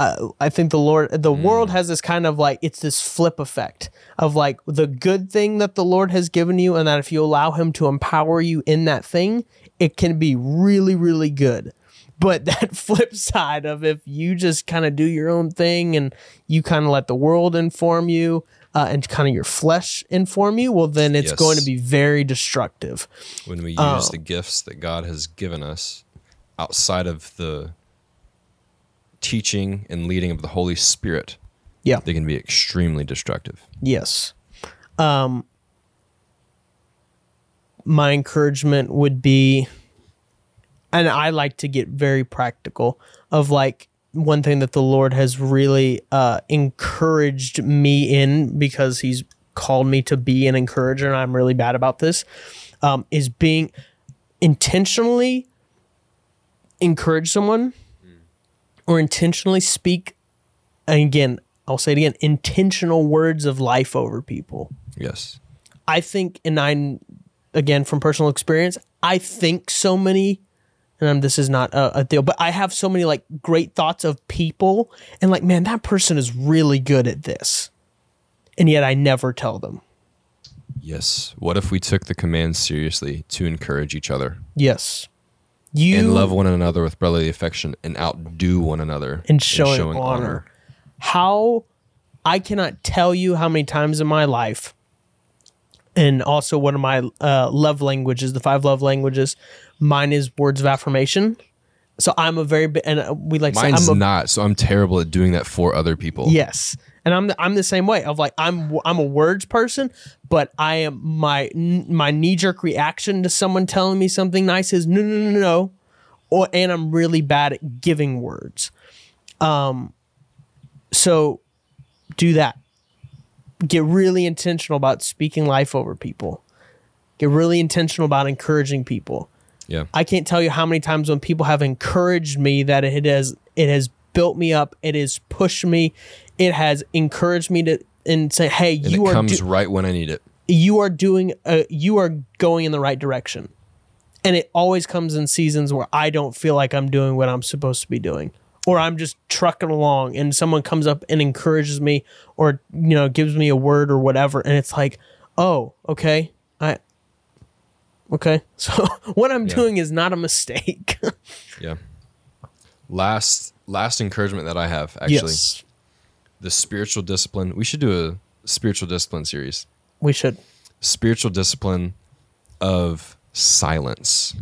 Speaker 1: uh, I think the Lord, the world has this kind of like it's this flip effect of like the good thing that the Lord has given you, and that if you allow Him to empower you in that thing, it can be really, really good. But that flip side of if you just kind of do your own thing and you kind of let the world inform you uh, and kind of your flesh inform you, well, then it's
Speaker 2: Yes.
Speaker 1: going to be very destructive.
Speaker 2: When we use
Speaker 1: Oh.
Speaker 2: the gifts that God has given us outside of the teaching and leading of the Holy Spirit,
Speaker 1: Yeah.
Speaker 2: they can be extremely destructive.
Speaker 1: Yes. Um, my encouragement would be, and I like to get very practical of like one thing that the Lord has really uh, encouraged me in because He's called me to be an encourager, and I'm really bad about this, um, is being intentionally encourage someone or intentionally speak. And again, I'll say it again intentional words of life over people.
Speaker 2: Yes.
Speaker 1: I think, and I, again, from personal experience, I think so many, and um, this is not a, a deal, but I have so many like great thoughts of people, and like, man, that person is really good at this. And yet I never tell them.
Speaker 2: Yes. What if we took the command seriously to encourage each other
Speaker 1: Yes. You
Speaker 2: and love one another with brotherly affection and outdo one another
Speaker 1: and showing, honor. How I cannot tell you how many times in my life, and also one of my uh, love languages, the five love languages, mine is words of affirmation. So I'm a very and uh, we like to say I'm a,
Speaker 2: not, so I'm terrible at doing that for other people.
Speaker 1: yes, and I'm the, I'm the same way of like I'm I'm a words person, but I am my my knee jerk reaction to someone telling me something nice is no no no no no, or and I'm really bad at giving words. Um, so do that. Get really intentional about speaking life over people. Get really intentional about encouraging people.
Speaker 2: Yeah.
Speaker 1: I can't tell you how many times when people have encouraged me that it has it has built me up, it has pushed me, it has encouraged me to and say, "Hey,
Speaker 2: And
Speaker 1: you
Speaker 2: it
Speaker 1: are
Speaker 2: comes
Speaker 1: do-
Speaker 2: right when I need it.
Speaker 1: you are doing uh, you are going in the right direction." And it always comes in seasons where I don't feel like I'm doing what I'm supposed to be doing. Or I'm just trucking along and someone comes up and encourages me or you know gives me a word or whatever and it's like, "Oh, okay. I Okay. So what I'm
Speaker 2: Yeah.
Speaker 1: doing is not a mistake.
Speaker 2: Yeah. Last last encouragement that I have actually
Speaker 1: yes.
Speaker 2: the spiritual discipline. We should do a spiritual discipline series.
Speaker 1: We should.
Speaker 2: Spiritual discipline of silence.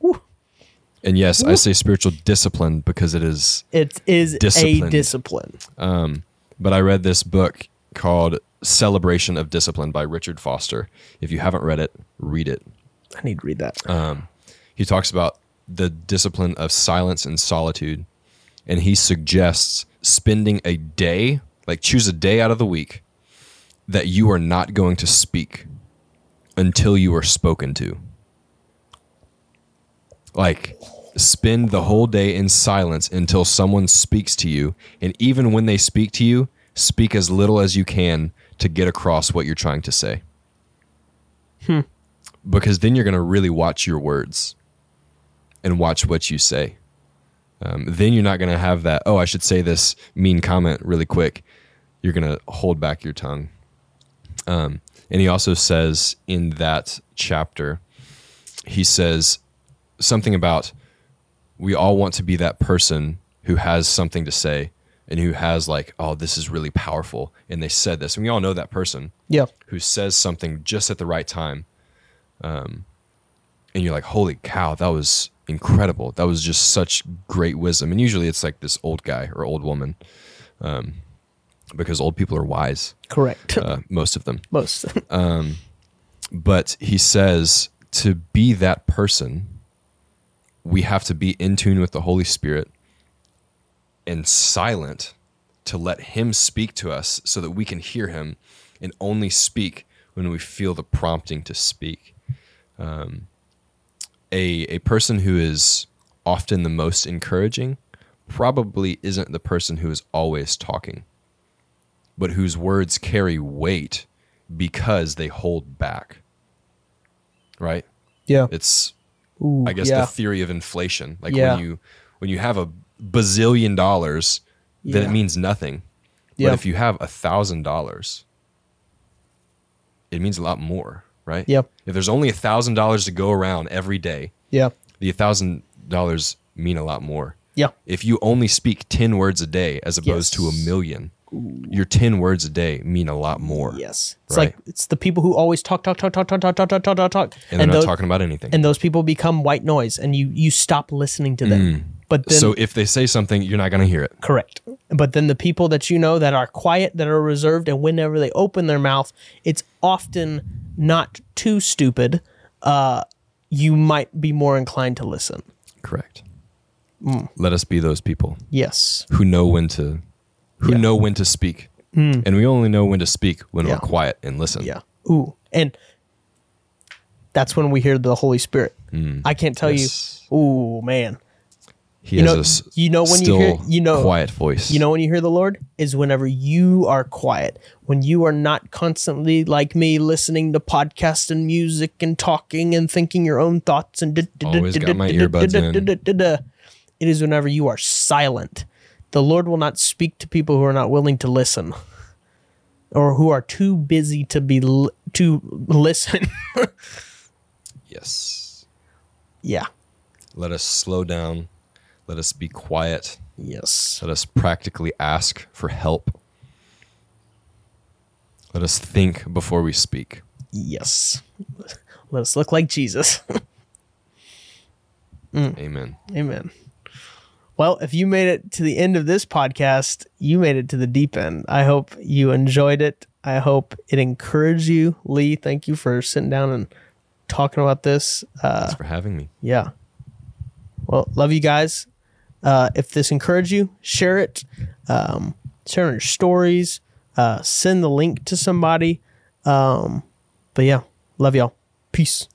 Speaker 1: Woo.
Speaker 2: And yes, I say spiritual discipline because it is
Speaker 1: It is a
Speaker 2: Discipline.
Speaker 1: discipline.
Speaker 2: but I read this book called Celebration of Discipline by Richard Foster. If you haven't read it, read it.
Speaker 1: I need to read that.
Speaker 2: Um, he talks about the discipline of silence and solitude and he suggests spending a day like choose a day out of the week that you are not going to speak until you are spoken to. Like spend the whole day in silence until someone speaks to you and even when they speak to you speak as little as you can to get across what you're trying to say hmm. Because then you're going to really watch your words and watch what you say. Um, then you're not going to have that, oh, I should say this mean comment really quick. You're going to hold back your tongue. Um, and he also says in that chapter he says something about we all want to be that person who has something to say and who has like, oh, this is really powerful. And they said this. And we all know that person
Speaker 1: Yeah.
Speaker 2: who says something just at the right time. Um, and you're like, holy cow, that was incredible. That was just such great wisdom. And usually it's like this old guy or old woman, um, because old people are wise,
Speaker 1: Correct.
Speaker 2: uh, most of them.
Speaker 1: Most.
Speaker 2: But he says to be that person, we have to be in tune with the Holy Spirit and silent to let him speak to us so that we can hear him and only speak when we feel the prompting to speak. Um, a, a person who is often the most encouraging probably isn't the person who is always talking, but whose words carry weight because they hold back. Right?
Speaker 1: yeah.
Speaker 2: It's
Speaker 1: Ooh,
Speaker 2: I guess
Speaker 1: yeah.
Speaker 2: the theory of inflation. Like
Speaker 1: Yeah.
Speaker 2: when you when you have a bazillion dollars, then
Speaker 1: Yeah.
Speaker 2: it means nothing. But if you have a thousand dollars, it means a lot more, right?
Speaker 1: Yep.
Speaker 2: If there's only a thousand dollars to go around every day,
Speaker 1: yeah.
Speaker 2: the thousand dollars mean a lot more.
Speaker 1: Yeah.
Speaker 2: If you only speak ten words a day as opposed to a
Speaker 1: Yes.
Speaker 2: million, your ten words a day mean a lot more.
Speaker 1: Yes. It's
Speaker 2: Right.
Speaker 1: like it's the people who always talk, talk, talk, talk, talk, talk, talk, talk, talk, talk, talk.
Speaker 2: And they're not
Speaker 1: those,
Speaker 2: talking about anything.
Speaker 1: and those people become white noise and you you stop listening to them. But then
Speaker 2: Mm. so if they say something, you're not gonna hear it.
Speaker 1: Correct. But then the people that you know that are quiet, that are reserved, and whenever they open their mouth, it's often not too stupid. Uh, you might be more inclined to listen.
Speaker 2: Correct.
Speaker 1: Mm.
Speaker 2: Let us be those people
Speaker 1: Yes.
Speaker 2: who know when to who
Speaker 1: Yeah. Mm.
Speaker 2: know when to speak. And we only know when to speak when
Speaker 1: Yeah.
Speaker 2: we're quiet and listen.
Speaker 1: Yeah. Ooh. And that's when we hear the Holy Spirit. I can't tell
Speaker 2: Mm. Yes.
Speaker 1: you. Ooh, man.
Speaker 2: He
Speaker 1: You
Speaker 2: has
Speaker 1: know-
Speaker 2: a
Speaker 1: you know when you hear- you know-
Speaker 2: quiet voice.
Speaker 1: You know when you hear the Lord is whenever you are quiet, when you are not constantly like me listening to podcasts and music and talking and thinking your own thoughts and
Speaker 2: Always got my earbuds in.
Speaker 1: It is whenever you are silent. The Lord will not speak to people who are not willing to listen or who are too busy to be li- to listen.
Speaker 2: Yes.
Speaker 1: yeah.
Speaker 2: Let us slow down. Let us be quiet.
Speaker 1: Yes.
Speaker 2: Let us practically ask for help. Let us think before we speak.
Speaker 1: Yes. Let us look like Jesus.
Speaker 2: Amen.
Speaker 1: Amen. Well, if you made it to the end of this podcast, you made it to the deep end. I hope you enjoyed it. I hope it encouraged you. Lee, thank you for sitting down and talking about this. Uh,
Speaker 2: Thanks for having me.
Speaker 1: yeah. Well, love you guys. Uh, if this encouraged you, share it. Um, share your stories. Uh, send the link to somebody. Um, but yeah, love y'all. Peace.